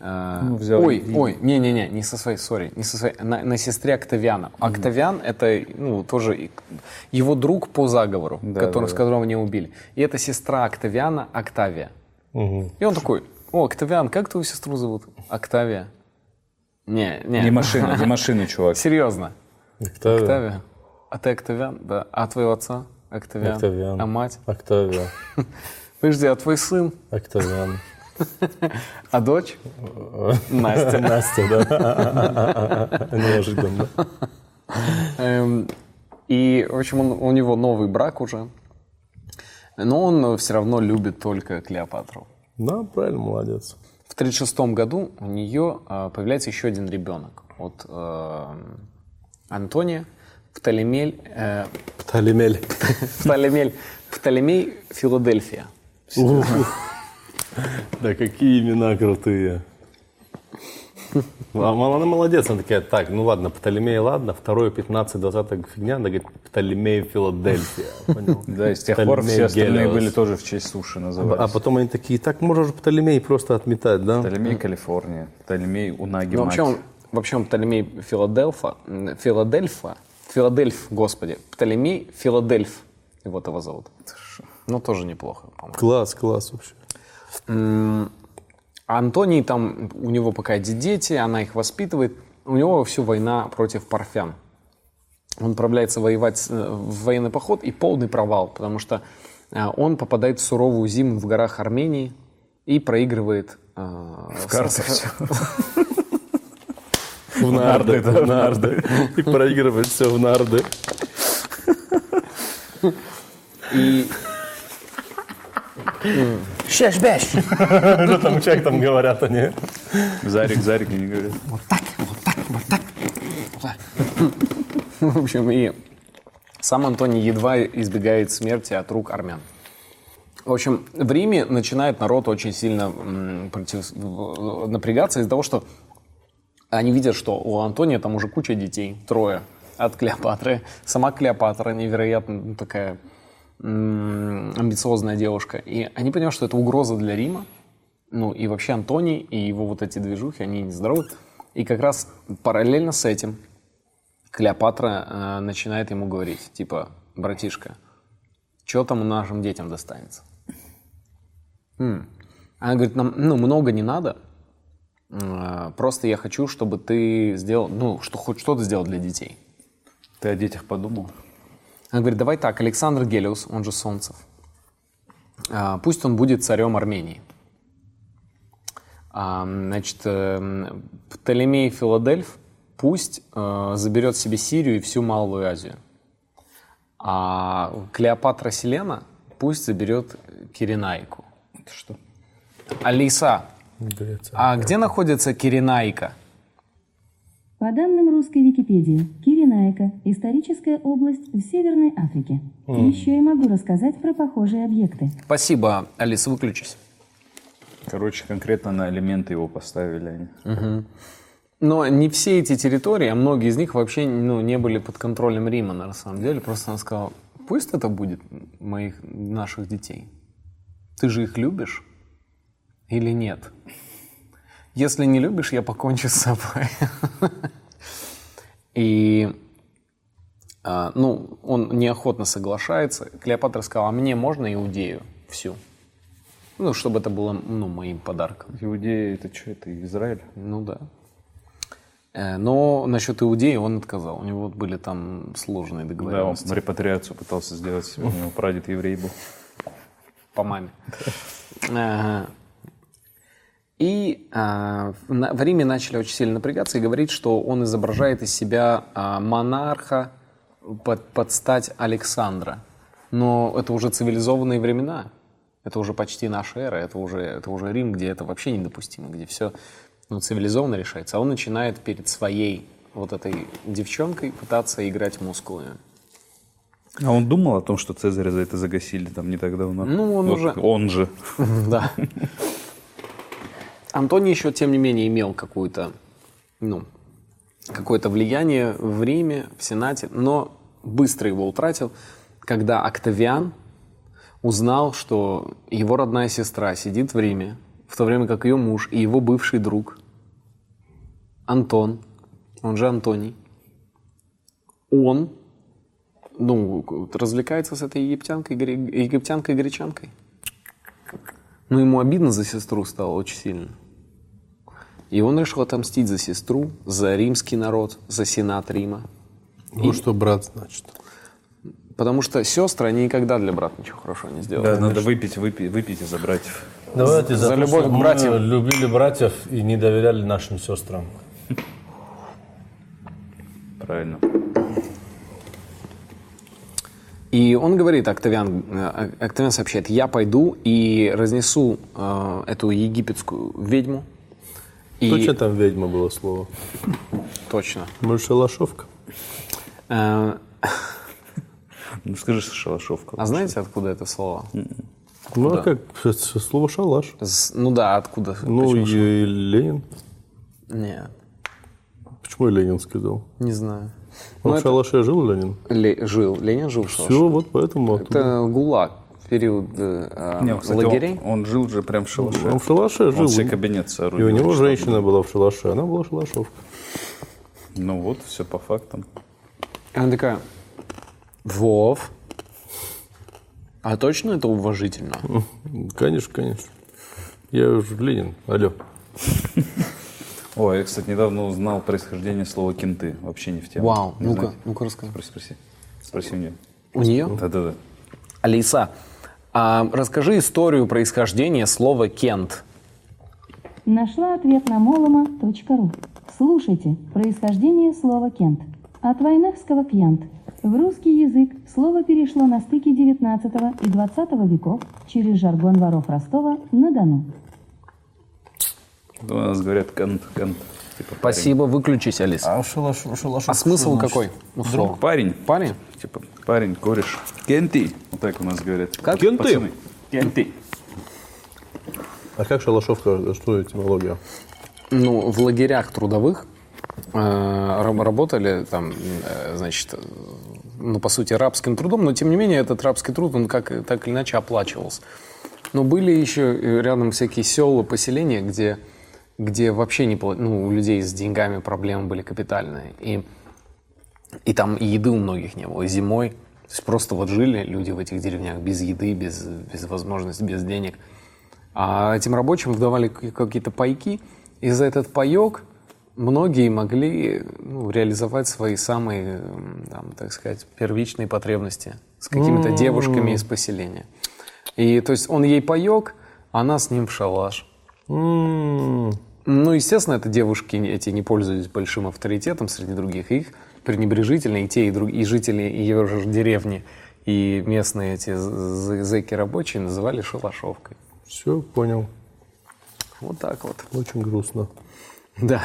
Э, Ну, взял ой, и- ой, не-не-не, не со своей, сори, не со своей, на, на сестре Октавиана. Октавиан это, ну, тоже его друг по заговору, который, с которого не убили. И это сестра Октавиана Октавия. И он такой, о, Октавиан, как твою сестру зовут? Октавия. Не, не, Не машины, не машины, чувак. серьезно. Октавия. Октавия. А ты Октавиан? Да. А твоего отца? Октавиан. Октавиан. А мать? Октавия. [laughs] Подожди, а твой сын? Октавиан. А дочь? Настя. Настя, да? Неожиданно. Эм, И, в общем, он- у него новый брак уже. Но он все равно любит только Клеопатру. Да, правильно, молодец. В 1936 году у нее э, появляется еще один ребенок от э, Антония, Птолемель, э, Птолемель. Птолемель, Птолемей Филадельфия. [laughs] Да какие имена крутые. А она молодец, она такая, так, ну ладно, Птолемей, ладно, второе 15-20 фигня, она говорит, Птолемей Филадельфия. [laughs] Понял? Да, и с тех пор все остальные были тоже в честь суши А назывались. потом они такие, так можно же Птолемей просто отметать, да? Птолемей Калифорния, Птолемей Унаги Ну, вообще, вообще он Птолемей Филадельфа, Филадельфа, Филадельф, господи, Птолемей Филадельф. Его этого зовут. Ну, тоже неплохо, по-моему. Класс, класс вообще. Антоний там, у него пока де- дети, она их воспитывает. У него всю война против парфян. Он отправляется воевать э, в военный поход и полный провал, потому что э, он попадает в суровую зиму в горах Армении и проигрывает э, в карты [laughs] В нарды, в нарды. И проигрывает все в нарды. И Что [laughs] там, как там говорят они? Зарик, Зарик, не говорят. [laughs] В общем, и сам Антоний едва избегает смерти от рук армян. В общем, в Риме начинает народ очень сильно против- напрягаться из-за того, что они видят, что у Антония там уже куча детей, трое от Клеопатры. Сама Клеопатра невероятно ну, такая амбициозная девушка. И они понимают, что это угроза для Рима. Ну и вообще Антоний и его вот эти движухи, они нездоровы. И как раз параллельно с этим Клеопатра э, начинает ему говорить, типа, братишка, что там нашим детям достанется? М. Она говорит, нам ну, много не надо, э, просто я хочу, чтобы ты сделал, ну, что хоть что-то сделал для детей. Ты о детях подумал? Она говорит, давай так, Александр Гелиус, он же Солнцев, а, пусть он будет царем Армении. А, Значит, э, Птолемей Филадельф пусть э, заберет себе Сирию и всю Малую Азию. А Клеопатра Селена пусть заберет Киренайку. Это что? Алиса, а где находится Киренайка? По данным русской Википедии, Киренайка – историческая область в Северной Африке. Еще и могу рассказать про похожие объекты. Спасибо, Алиса, выключись. Короче, конкретно на элементы его поставили они. Но не все эти территории, а многие из них вообще ну, не были под контролем Рима на самом деле. Просто он сказал, пусть это будет моих, наших детей. Ты же их любишь или нет? Если не любишь, я покончу с собой. И а, ну, он неохотно соглашается. Клеопатра сказала, а мне можно Иудею всю? Ну, чтобы это было ну, моим подарком. Иудея, это что, это Израиль? Ну да. Э, Но насчет Иудеи он отказал. У него были там сложные Да, он договоренности репатриацию пытался сделать. У него прадед еврей был. по маме. Ага. И а, в Риме начали очень сильно напрягаться и говорить, что он изображает из себя а, монарха под, под стать Александра. Но это уже цивилизованные времена. Это уже почти наша эра. Это уже, это уже Рим, где это вообще недопустимо, где все ну, цивилизованно решается. А он начинает перед своей вот этой девчонкой пытаться играть мускулами. А он думал о том, что Цезаря за это загасили там не так давно? Ну, он Вот уже- Он же. [laughs] Да. Антоний еще, тем не менее, имел какую-то, ну, какое-то влияние в Риме, в Сенате, но быстро его утратил, когда Октавиан узнал, что его родная сестра сидит в Риме, в то время как ее муж и его бывший друг Антон, он же Антоний, он, ну, развлекается с этой египтянкой, гре- египтянкой-гречанкой. Но ему обидно за сестру стало очень сильно. И он решил отомстить за сестру, за римский народ, за сенат Рима. Ну что, брат, значит. Потому что сестры, они никогда для брата ничего хорошего не сделали. Да, надо выпить, выпить, выпить за братьев. Давайте За то, любовь к мы братьям. любили братьев и не доверяли нашим сестрам. Правильно. И он говорит, Октавиан, э, Октавиан сообщает, я пойду и разнесу э, эту египетскую ведьму. И Точно там ведьма было слово. точно. Может, шалашовка? Э, Ну скажи, шалашовка. а знаете, откуда это слово? Ну, а как? Слово шалаш. Ну да, откуда? Ну, и Ленин. Нет, Почему Ленин сказал? не знаю. Он Ну, в шалаше жил, Ленин? Ле- жил, Ленин жил в шалаше. Все, вот поэтому. Это ГУЛАГ, период э, Не, кстати, лагерей. Он, он жил же прям в шалаше. Он в шалаше жил. Он себе кабинет И у него женщина была в шалаше, она была шалашовка. Ну вот, все по фактам. Она такая, Вов, А точно это уважительно? [laughs] Конечно, конечно. Я уже Ленин. Алло. [laughs] Ой, я, кстати, недавно узнал происхождение слова кенты. Вообще не в тему. Вау, ну-ка, ну-ка расскажи. Спроси, спроси. Спроси у нее. У нее? Да-да-да. Алиса, а расскажи историю происхождения слова «кент». Нашла ответ на молома.ру. Слушайте, происхождение слова «кент». От войнахского «кьянт». В русский язык слово перешло на стыке 19 и 20 веков через жаргон воров Ростова на Дону. У нас говорят кант, кант. Типа парень. Спасибо, выключись, Алиса. А шалаш, шалаш. А смысл какой? у слова? Парень. Парень? Типа парень, кореш. Кенти. Вот так у нас говорят. Как? Кенты? Пацаны. Кенти. А как шалашовка, что этимология? Ну, в лагерях трудовых э, раб- работали там, э, значит, ну, по сути, рабским трудом, но, тем не менее, этот рабский труд, он как, так или иначе оплачивался. Но были еще э, рядом всякие села, поселения, где, где вообще не, ну, у людей с деньгами проблемы были капитальные. И, и там и еды у многих не было, и зимой. То есть просто вот жили люди в этих деревнях без еды, без, без возможности, без денег. А этим рабочим выдавали к- какие-то пайки, и за этот паек многие могли ну, реализовать свои самые, там, так сказать, первичные потребности с какими-то девушками из поселения. И то есть он ей паек, а она с ним в шалаш. М, Ну, естественно, это девушки эти не пользуются большим авторитетом среди других. Их пренебрежительно и те, и, друг, и жители ее же деревни, и местные эти зэки рабочие называли шалашовкой. Все, понял. Вот так вот. Очень грустно. Да.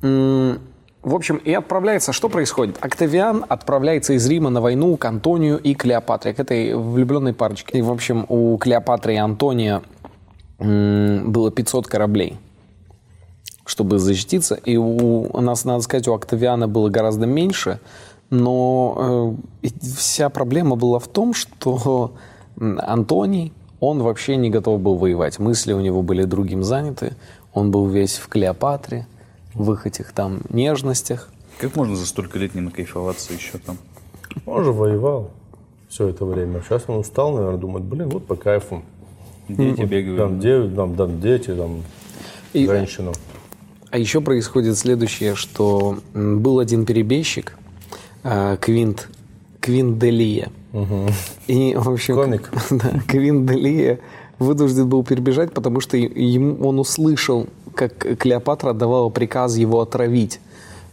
В общем, и отправляется, что происходит? Октавиан отправляется из Рима на войну к Антонию и Клеопатре, к этой влюбленной парочке. И, в общем, у Клеопатры и Антония было 500 кораблей, чтобы защититься. И у, у нас, надо сказать, у Октавиана было гораздо меньше, но э, вся проблема была в том, что Антоний, он вообще не готов был воевать. Мысли у него были другим заняты. Он был весь в Клеопатре, в их этих там нежностях. Как можно за столько лет не накайфоваться еще там? Он же воевал все это время. Сейчас он устал, наверное, думает, блин, вот по кайфу. Дети бегают. Там, де- там, там дети, там, И- женщину. А еще происходит следующее, что был один перебежчик, э, Квинт, Квинт Делия. И, в общем, Комик. [laughs] Да, Квинт Делия вынужден был перебежать, потому что ему, он услышал, как Клеопатра отдавала приказ его отравить.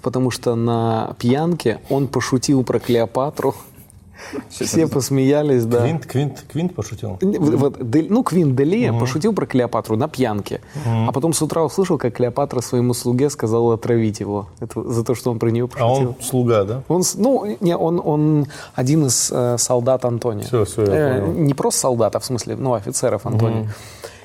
Потому что на пьянке он пошутил про Клеопатру. Все посмеялись, да. Квинт, Квинт, Квинт пошутил. Вот- ну, Квин Делия пошутил про Клеопатру на пьянке, а потом с утра услышал, как Клеопатра своему слуге сказала отравить его Это за то, что он про нее А пошутил. он слуга, да? Он, ну, не, он, он один из э, солдат Антония. Всё, всё, я Э, понял. не просто солдат, а в смысле, ну, офицеров Антония.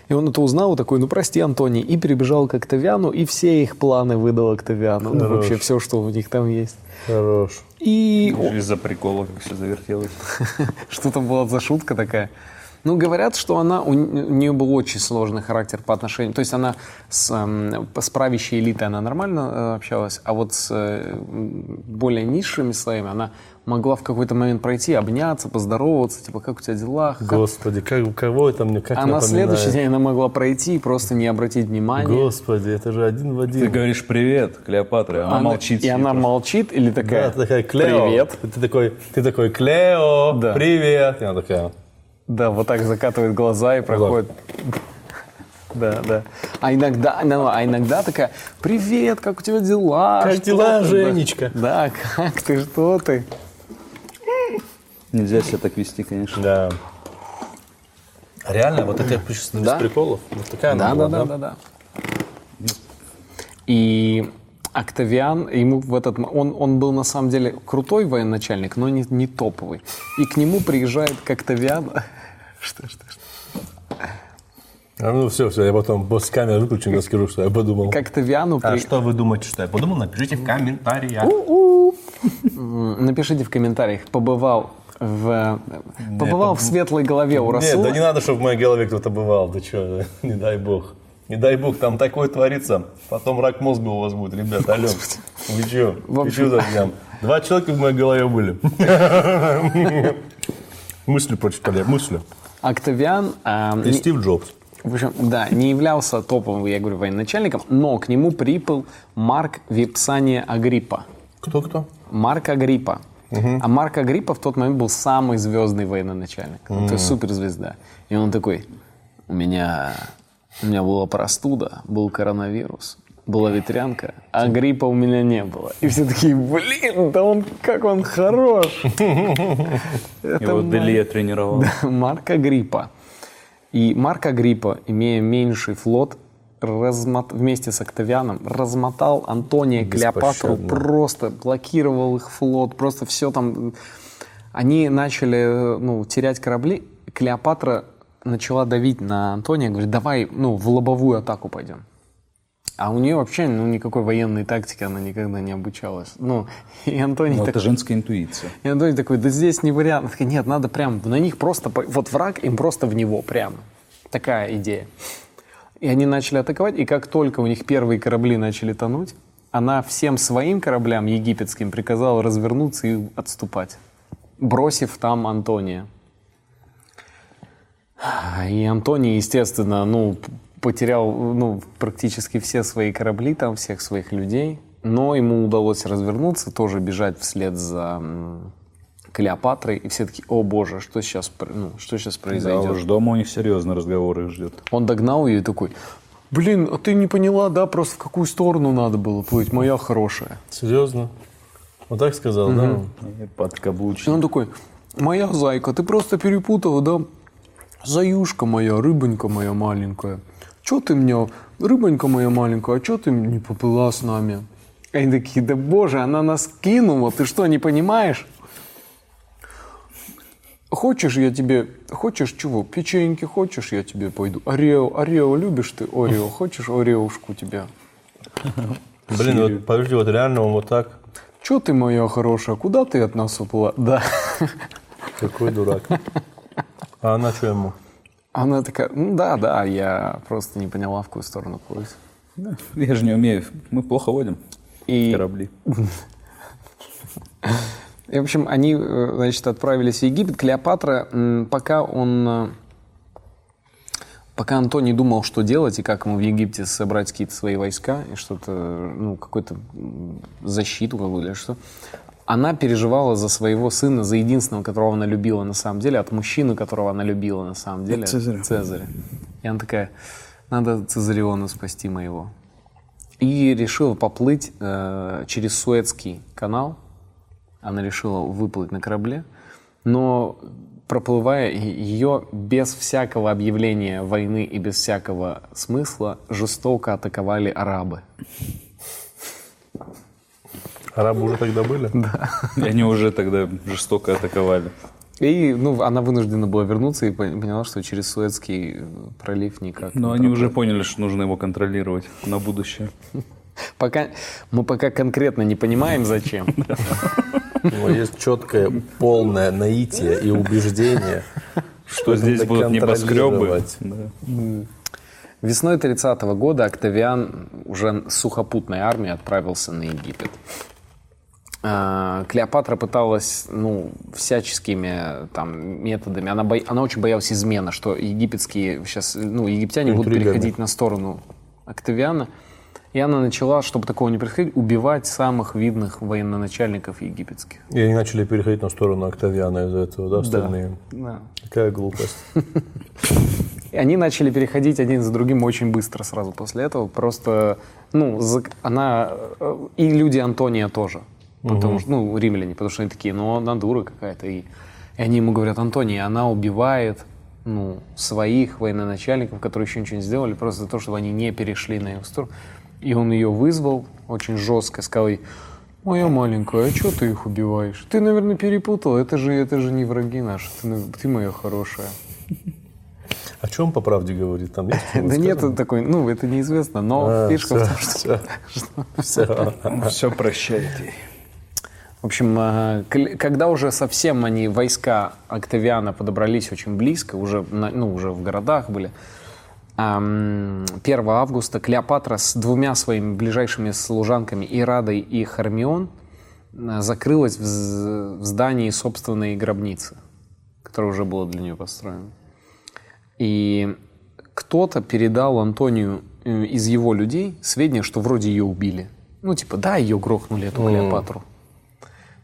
И он это узнал, такой, ну, прости, Антоний, и перебежал к Октавиану, и все их планы выдал Октавиану. Ну, Хорош. вообще все, что у них там есть. Хорош. И Из-за прикола, как все завертелось. [laughs] Что там была за шутка такая? Ну, говорят, что она, у нее был очень сложный характер по отношению... То есть она с, эм, с правящей элитой она нормально э, общалась, а вот с э, более низшими слоями она могла в какой-то момент пройти, обняться, поздороваться, типа, как у тебя дела? Как- Господи, как, кого это мне как А на следующий день она могла пройти и просто не обратить внимания. Господи, это же один в Ты один. говоришь привет, Клеопатра, она, молчит. И она просто. молчит или Да, такая, ты такая, Клео. привет. Ты такой, ты такой, Клео, Да. привет. И она такая, Да, вот так закатывает глаза и проходит. Да, да. А иногда, ну, а иногда такая, привет, как у тебя дела? Как Что дела, ты?» Женечка? Да, как ты, что ты? Нельзя себя так вести, конечно. да. Реально, вот это без Да. приколов. Вот такая Да, она да, была, да, да, да. И Октавиан, ему в этот, он, он был на самом деле крутой военачальник, но не, не топовый. И к нему приезжает к Октавиану. [laughs] Что, что, что? А, ну все, все, я потом с камеры выключу, я скажу, что я подумал. К Октавиану А при- что вы думаете, что я подумал? Напишите в комментариях. М, Напишите в комментариях, побывал в, побывал в светлой голове у Нет, Расула. да не надо, чтобы в моей голове кто-то бывал. Ты что, [laughs] не дай бог. Не дай бог, там такое творится. Потом рак мозга у вас будет, ребят, алло. Вы что? Вы что совсем? Два человека в моей голове были. [laughs] Мысли прочитали, мысли. Октавиан, а, И Стив Джобс. в общем, да, не являлся топовым, я говорю, военачальником, но к нему прибыл Марк Випсания Агриппа. Кто-кто? Марк Агриппа. А Марк Агриппа в тот момент был самый звездный военачальник. Ну, То есть суперзвезда. И он такой, у меня, у меня была простуда, был коронавирус, была ветрянка, а гриппа у меня не было. И все такие, блин, да он, как он хорош. [laughs] Его Делия тренировал. [laughs] Марка Гриппа. И Марк Агриппа, имея меньший флот, размот- вместе с Октавианом размотал Антония Клеопатру, просто блокировал их флот, просто все там... Они начали ну, терять корабли. Клеопатра начала давить на Антония, говорит, давай ну, в лобовую атаку пойдем. А у нее вообще ну, никакой военной тактики она никогда не обучалась. Ну, и Антоний Ну, так- это женская интуиция. и Антоний такой, да здесь не вариант. Она такая, Нет, надо прям на них просто, вот враг им просто в него прям. Такая идея. И они начали атаковать, и как только у них первые корабли начали тонуть, она всем своим кораблям египетским приказала развернуться и отступать, бросив там Антония. И Антоний, естественно, ну, потерял ну, практически все свои корабли, там всех своих людей, но ему удалось развернуться, тоже бежать вслед за Клеопатрой, и все таки о боже, что сейчас, ну, что сейчас Да произойдет? уж дома у них серьезный разговор их ждет. Он догнал ее и такой, блин, а ты не поняла, да, просто в какую сторону надо было плыть, моя хорошая. Серьезно? Вот так сказал, да? И Подкаблучник. он такой, моя зайка, ты просто перепутала, да? Заюшка моя, рыбонька моя маленькая. Че ты мне, рыбонька моя маленькая, а че ты не поплыла с нами? Они такие, да боже, она нас кинула, ты что, не понимаешь? Хочешь, я тебе, хочешь чего, печеньки, хочешь, я тебе пойду. Орео, Орео, любишь ты Орео, [laughs] хочешь Ореушку тебе? Блин, вот подожди, вот реально он вот так. Че ты моя хорошая, куда ты от нас уплыла? [laughs] Да. Какой дурак. А она что ему? Она такая, ну да, да, я просто не поняла, в какую сторону плыть. Я же не умею. Мы плохо водим И, корабли. [laughs] и, в общем, они, э, значит, отправились в Египет. Клеопатра, пока он, э, пока Антоний думал, что делать и как ему в Египте собрать какие-то свои войска и что-то, ну, какую-то защиту какую-то или что, она переживала за своего сына, за единственного, которого она любила на самом деле, от мужчины, которого она любила на самом деле. Цезаря. Цезаря. И она такая, надо Цезариона спасти моего. И решила поплыть э, через Суэцкий канал. Она решила выплыть на корабле. Но проплывая ее без всякого объявления войны и без всякого смысла жестоко атаковали арабы. Арабы уже тогда были? [laughs] И они уже тогда жестоко атаковали. И ну, она вынуждена была вернуться и пон- поняла, что через Суэцкий э, пролив никак. Но они уже поняли, что нужно его контролировать на будущее. [laughs] Пока, мы пока конкретно не понимаем, зачем. [laughs] У него есть четкое, полное наитие и убеждение, Что здесь будут небоскребы. Весной 30 года Октавиан уже с сухопутной армией отправился на Египет. А, Клеопатра пыталась, ну, всяческими там методами. Она, бо- она очень боялась измена, что египетские сейчас, ну, египтяне будут Интригами. переходить на сторону Октавиана. И она начала, чтобы такого не происходило, убивать самых видных военачальников египетских. И они начали переходить на сторону Октавиана из-за этого, да, остальные? Да. Какая глупость. И они начали переходить один за другим очень быстро сразу после этого. Просто, ну, она... э, И люди Антония тоже. Потому что, ну, римляне, потому что они такие, ну, она дура какая-то. И, и они ему говорят, Антоний, она убивает, ну, своих военачальников, которые еще ничего не сделали, просто за то, чтобы они не перешли на его сторону. И он ее вызвал очень жестко, сказал ей, моя маленькая, а что ты их убиваешь? Ты, наверное, перепутал, это же, это же не враги наши, ты, на- ты моя хорошая. О чем по правде говорит? Там есть [laughs] Да нет такой, ну, это неизвестно, но А, фишка в том, что... Все. [laughs] Все прощайте. В общем, кл- когда уже совсем они, войска Октавиана подобрались очень близко, уже, ну, уже в городах были, 1 августа Клеопатра с двумя своими ближайшими служанками, Ирадой и Хармион, э, закрылась в, здании собственной гробницы. которое уже было для нее построено. И кто-то передал Антонию э, из его людей сведения, что вроде ее убили. Ну, типа, да, ее грохнули, эту Клеопатру.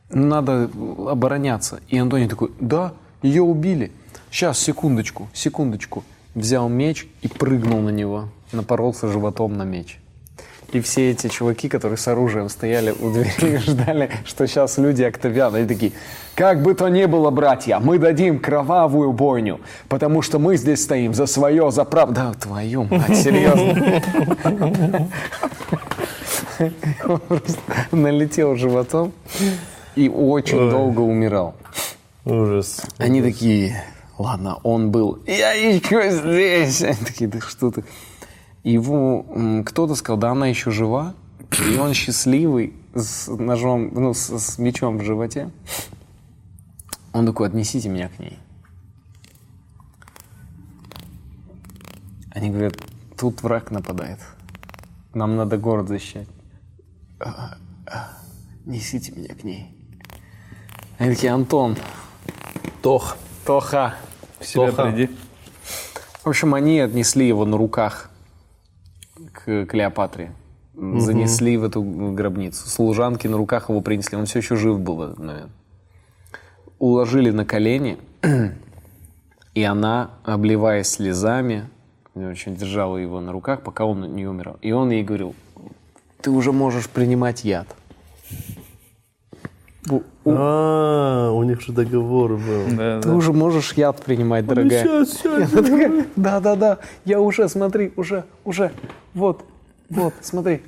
Надо обороняться. И Антоний такой, да, ее убили. Сейчас, секундочку, секундочку. Взял меч и прыгнул на него. Напоролся животом на меч. И все эти чуваки, которые с оружием стояли у двери ждали, что сейчас люди Октавиана, они такие, как бы то ни было, братья, мы дадим кровавую бойню, потому что мы здесь стоим за свое, за правду. Да, твою мать, серьезно. Налетел животом и очень долго умирал. Ужас. Они такие, ладно, он был, я еще здесь. Они [laughs] такие, да что ты. Его кто-то сказал, да она еще жива, и он счастливый с ножом, ну, с, с мечом в животе. Он такой, отнесите меня к ней. Они говорят, тут враг нападает. Нам надо город защищать. «А, а, Несите меня к ней. Они такие, Антон, Тох. Тоха. В себя Тоха. приди. В общем, они отнесли его на руках к Клеопатре. Занесли в эту гробницу. Служанки на руках его принесли. Он все еще жив был момент. Уложили на колени, и она, обливаясь слезами, очень держала его на руках, пока он не умирал. И он ей говорил, ты уже можешь принимать яд. А, у них же договор был. Ты уже можешь яд принимать, дорогая. Да, да, да, я уже, смотри, уже, уже, вот, вот, смотри,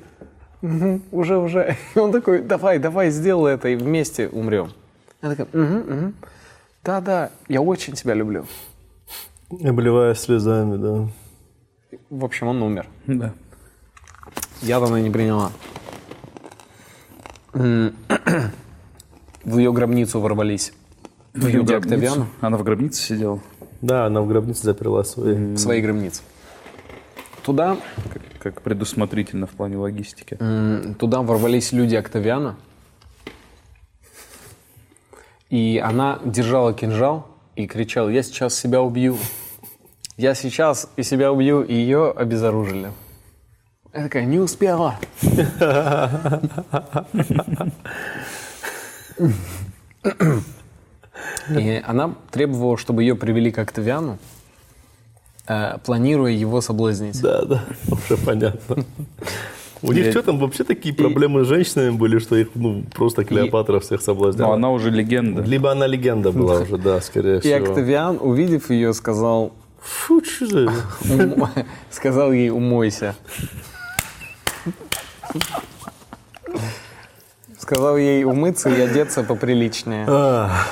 уже, уже. И он такой, давай, давай, сделай это, и вместе умрем. Она такая, угу, угу. Да, да, я очень тебя люблю. Обливаясь слезами, да. В общем, он умер. Да. Яд она не приняла. В ее гробницу ворвались В ее люди гробницу. Октавиана. Она в гробнице сидела. Да, она в гробнице заперла свои. в своей гробнице. Туда Как, как предусмотрительно в плане логистики. Туда ворвались люди Октавиана. И она держала кинжал и кричала, я сейчас себя убью. Я сейчас и себя убью, и ее обезоружили. Я такая, не успела. [laughs] И она требовала, чтобы ее привели к Октавиану, э, планируя его соблазнить. Да, да, уже понятно. [laughs] У них что там вообще такие проблемы с женщинами были, что их ну, просто Клеопатра всех соблазняла? она уже легенда. Либо она легенда была уже, да, скорее И всего. Октавиан, увидев ее, сказал, Фу, что за... «Ум- сказал ей, умойся. [laughs] Сказал ей умыться и одеться поприличнее. А.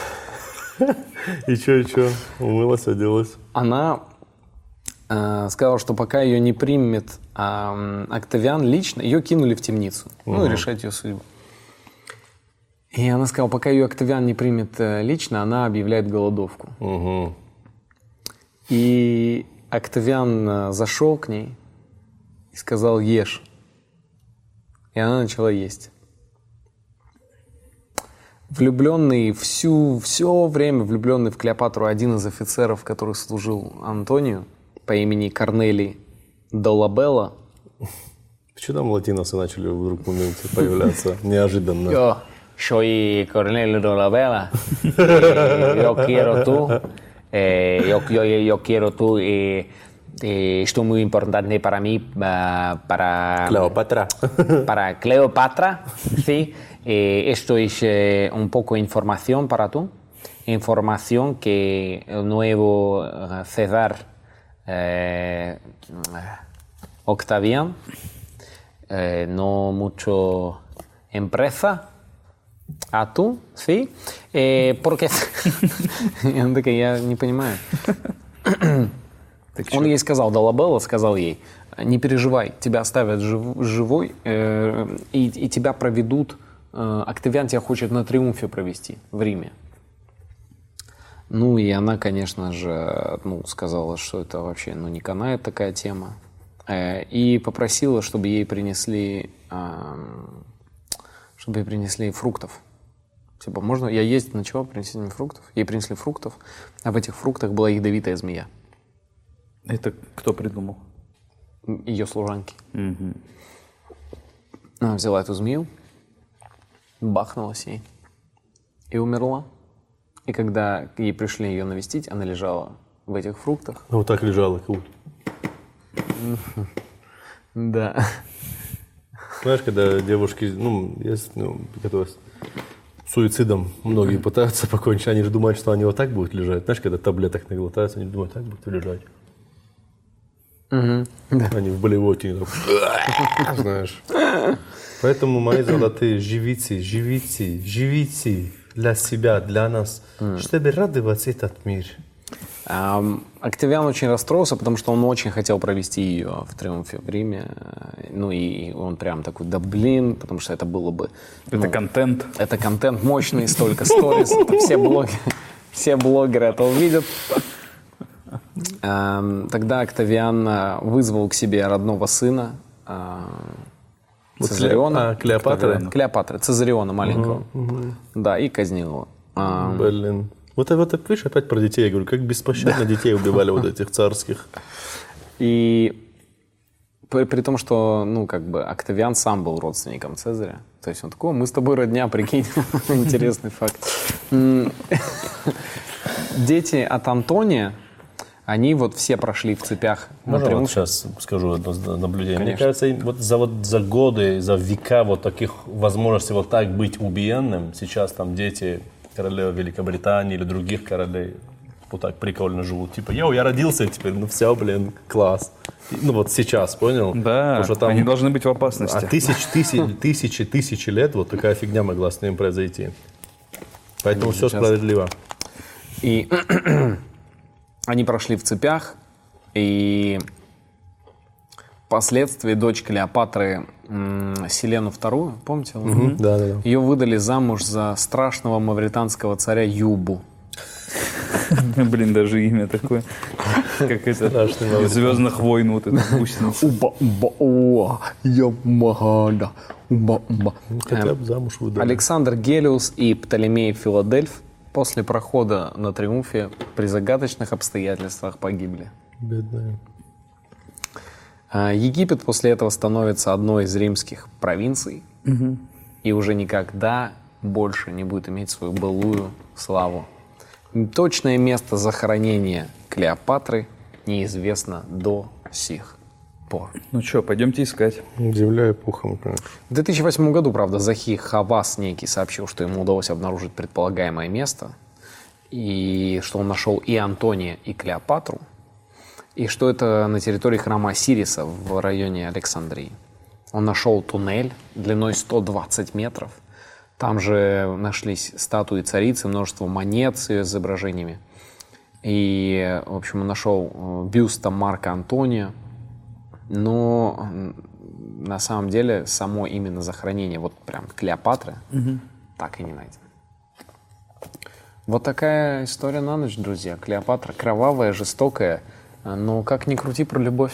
И что, и что? Умылась, оделась. Она э, сказала, что пока ее не примет м, Октавиан лично, ее кинули в темницу. Ну, решать ее судьбу. И она сказала, пока ее Октавиан не примет э, лично, она объявляет голодовку. Угу. И Октавиан э, зашел к ней и сказал «Ешь». И она начала есть. Влюбленный всю, все время влюбленный в Клеопатру один из офицеров, который служил Антонию по имени Корнелий Долабелла. Почему там латиносы начали вдруг в моменте появляться [laughs] неожиданно? Soy Cornelio Dolabella. Yo quiero tú. yo, yo, yo quiero tú. esto es muy importante para mí, para, Клеопатра. para Cleopatra. Sí. Eh, esto es eh, un poco de información para tú. Información que el nuevo eh, César eh, Octavian, eh, no mucho empresa, а tú, sí, Eh, porque... Она такая, я не понимаю. Он ей сказал, Долабелла сказал ей, не переживай, тебя оставят жив- живой, э, и, и тебя проведут, э, Октавиан тебя хочет на триумфе провести в Риме. Ну и она, конечно же, ну, сказала, что это вообще ну, не канает такая тема. Э, и попросила, чтобы ей принесли, чтобы ей принесли фруктов. Типа, можно, я есть ночевал, принесли мне фруктов. Ей принесли фруктов, а в этих фруктах была ядовитая змея. Это кто придумал? Ее служанки. Она взяла эту змею, бахнулась ей и умерла. И когда ей пришли ее навестить, она лежала в этих фруктах. Ну, вот так лежала. как. [laughs] Да. Знаешь, когда девушки, ну, есть, ну, которые с суицидом многие пытаются покончить, они же думают, что они вот так будут лежать. Знаешь, когда таблеток наглотаются, они думают, так будут лежать. Они в болевоте, они так, [laughs] знаешь. Поэтому, мои золотые, живите, живите, живите для себя, для нас, чтобы радовать этот мир. Октавиан очень расстроился, потому что он очень хотел провести ее в Триумфе в Риме. Ну и он прям такой, да блин, потому что это было бы... Это ну, контент. Это контент мощный, столько сториз, это все блогеры, все блогеры это увидят. Тогда Октавиан э, вызвал к себе родного сына Вот Цезариона. А, Клеопатры? Клеопатры, Цезариона маленького. Да, и казнил его. А, Блин. Вот, вот видишь, опять про детей. Я говорю, как беспощадно детей убивали вот этих царских. И при, при том, что, ну, как бы, Октавиан сам был родственником Цезаря. То есть он такой, «О, мы с тобой родня, прикинь. [laughs] Интересный факт. [laughs] Дети от Антония, они вот все прошли в цепях Можно вот сейчас скажу одно наблюдение? Мне Конечно. кажется, им вот за, вот за годы, за века вот таких возможностей вот так быть убиенным, сейчас там дети королев Великобритании или других королей вот так прикольно живут. Типа, йоу, я родился теперь, ну все, блин, класс. Ну вот сейчас, понял? Да, Потому что там они должны быть в опасности. А тысяч, тысяч, тысячи, тысячи лет вот такая фигня могла с ним произойти. Поэтому все справедливо. И они прошли в цепях, и впоследствии дочь Клеопатры Селену II, помните? Да, да, да. Ее выдали замуж за страшного мавританского царя Юбу. [laughs] Блин, даже имя такое. [laughs] Как это из «Звездных войн» вот это. [laughs] Уба, уба, уа, я магада, уба, уба. Хотя бы замуж выдали. Александр Гелиус и Птолемей Филадельф после прохода на триумфе при загадочных обстоятельствах погибли. Бедная. А, Египет после этого становится одной из римских провинций и уже никогда больше не будет иметь свою былую славу. Точное место захоронения Клеопатры неизвестно до сих пор. Ну что, пойдемте искать. Земля конечно. В 2008 году, правда, Захи Хавас некий сообщил, что ему удалось обнаружить предполагаемое место, и что он нашел и Антония, и Клеопатру, и что это на территории храма Осириса в районе Александрии. Он нашел туннель длиной 120 метров. Там же нашлись статуи царицы, множество монет с ее изображениями. И, в общем, он нашел э, бюста Марка Антония, но на самом деле само именно захоронение вот прям Клеопатры так и не найдено. Вот такая история на ночь, друзья. Клеопатра кровавая, жестокая, а, но как ни крути про любовь.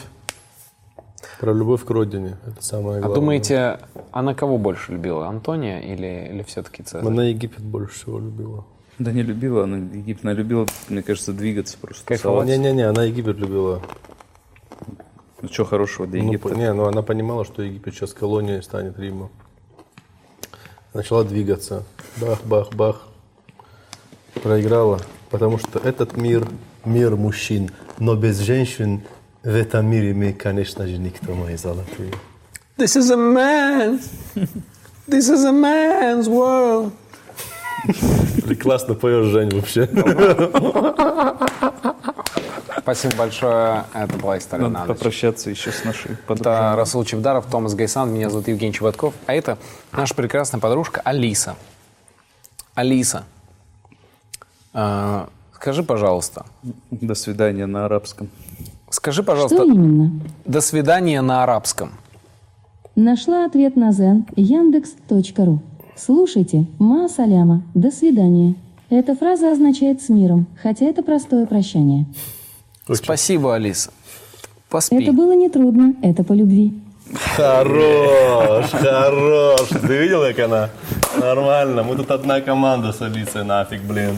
Про любовь к родине. Это самое А главное. думаете, она кого больше любила, Антония или, или все-таки Цезарь? Она Египет больше всего любила. Да не любила она Египет, она любила, мне кажется, двигаться просто. Кайфовать. Не-не-не, она Египет любила. Ну что хорошего для Ну, Египта? по- не, ну она понимала, что Египет сейчас колонией станет Рима. Начала двигаться. Бах, бах, бах. Проиграла. Потому что этот мир, мир мужчин. Но без женщин в этом мире мы, конечно же, никто, мои золотые. This is a man's, this is a man's world. Ты классно поешь, Жень, вообще. [laughs] Спасибо большое. Это была история Надо на попрощаться еще с нашей Это подружкой. Расул Чевдаров, Томас Гайсан, меня зовут Евгений Чеботков. А это наша прекрасная подружка Алиса. Алиса, э, скажи, пожалуйста, До свидания на арабском. скажи, Что пожалуйста, именно? до свидания на арабском. Нашла ответ на Zen Яндекс.ру. Слушайте, ма саляма, до свидания. Эта фраза означает «с миром», хотя это простое прощание. Спасибо, Алиса. Поспи. Это было нетрудно, это по любви. Хорош, хорош. Ты видел, как она Нормально, мы тут одна команда с Алисой, нафиг, блин.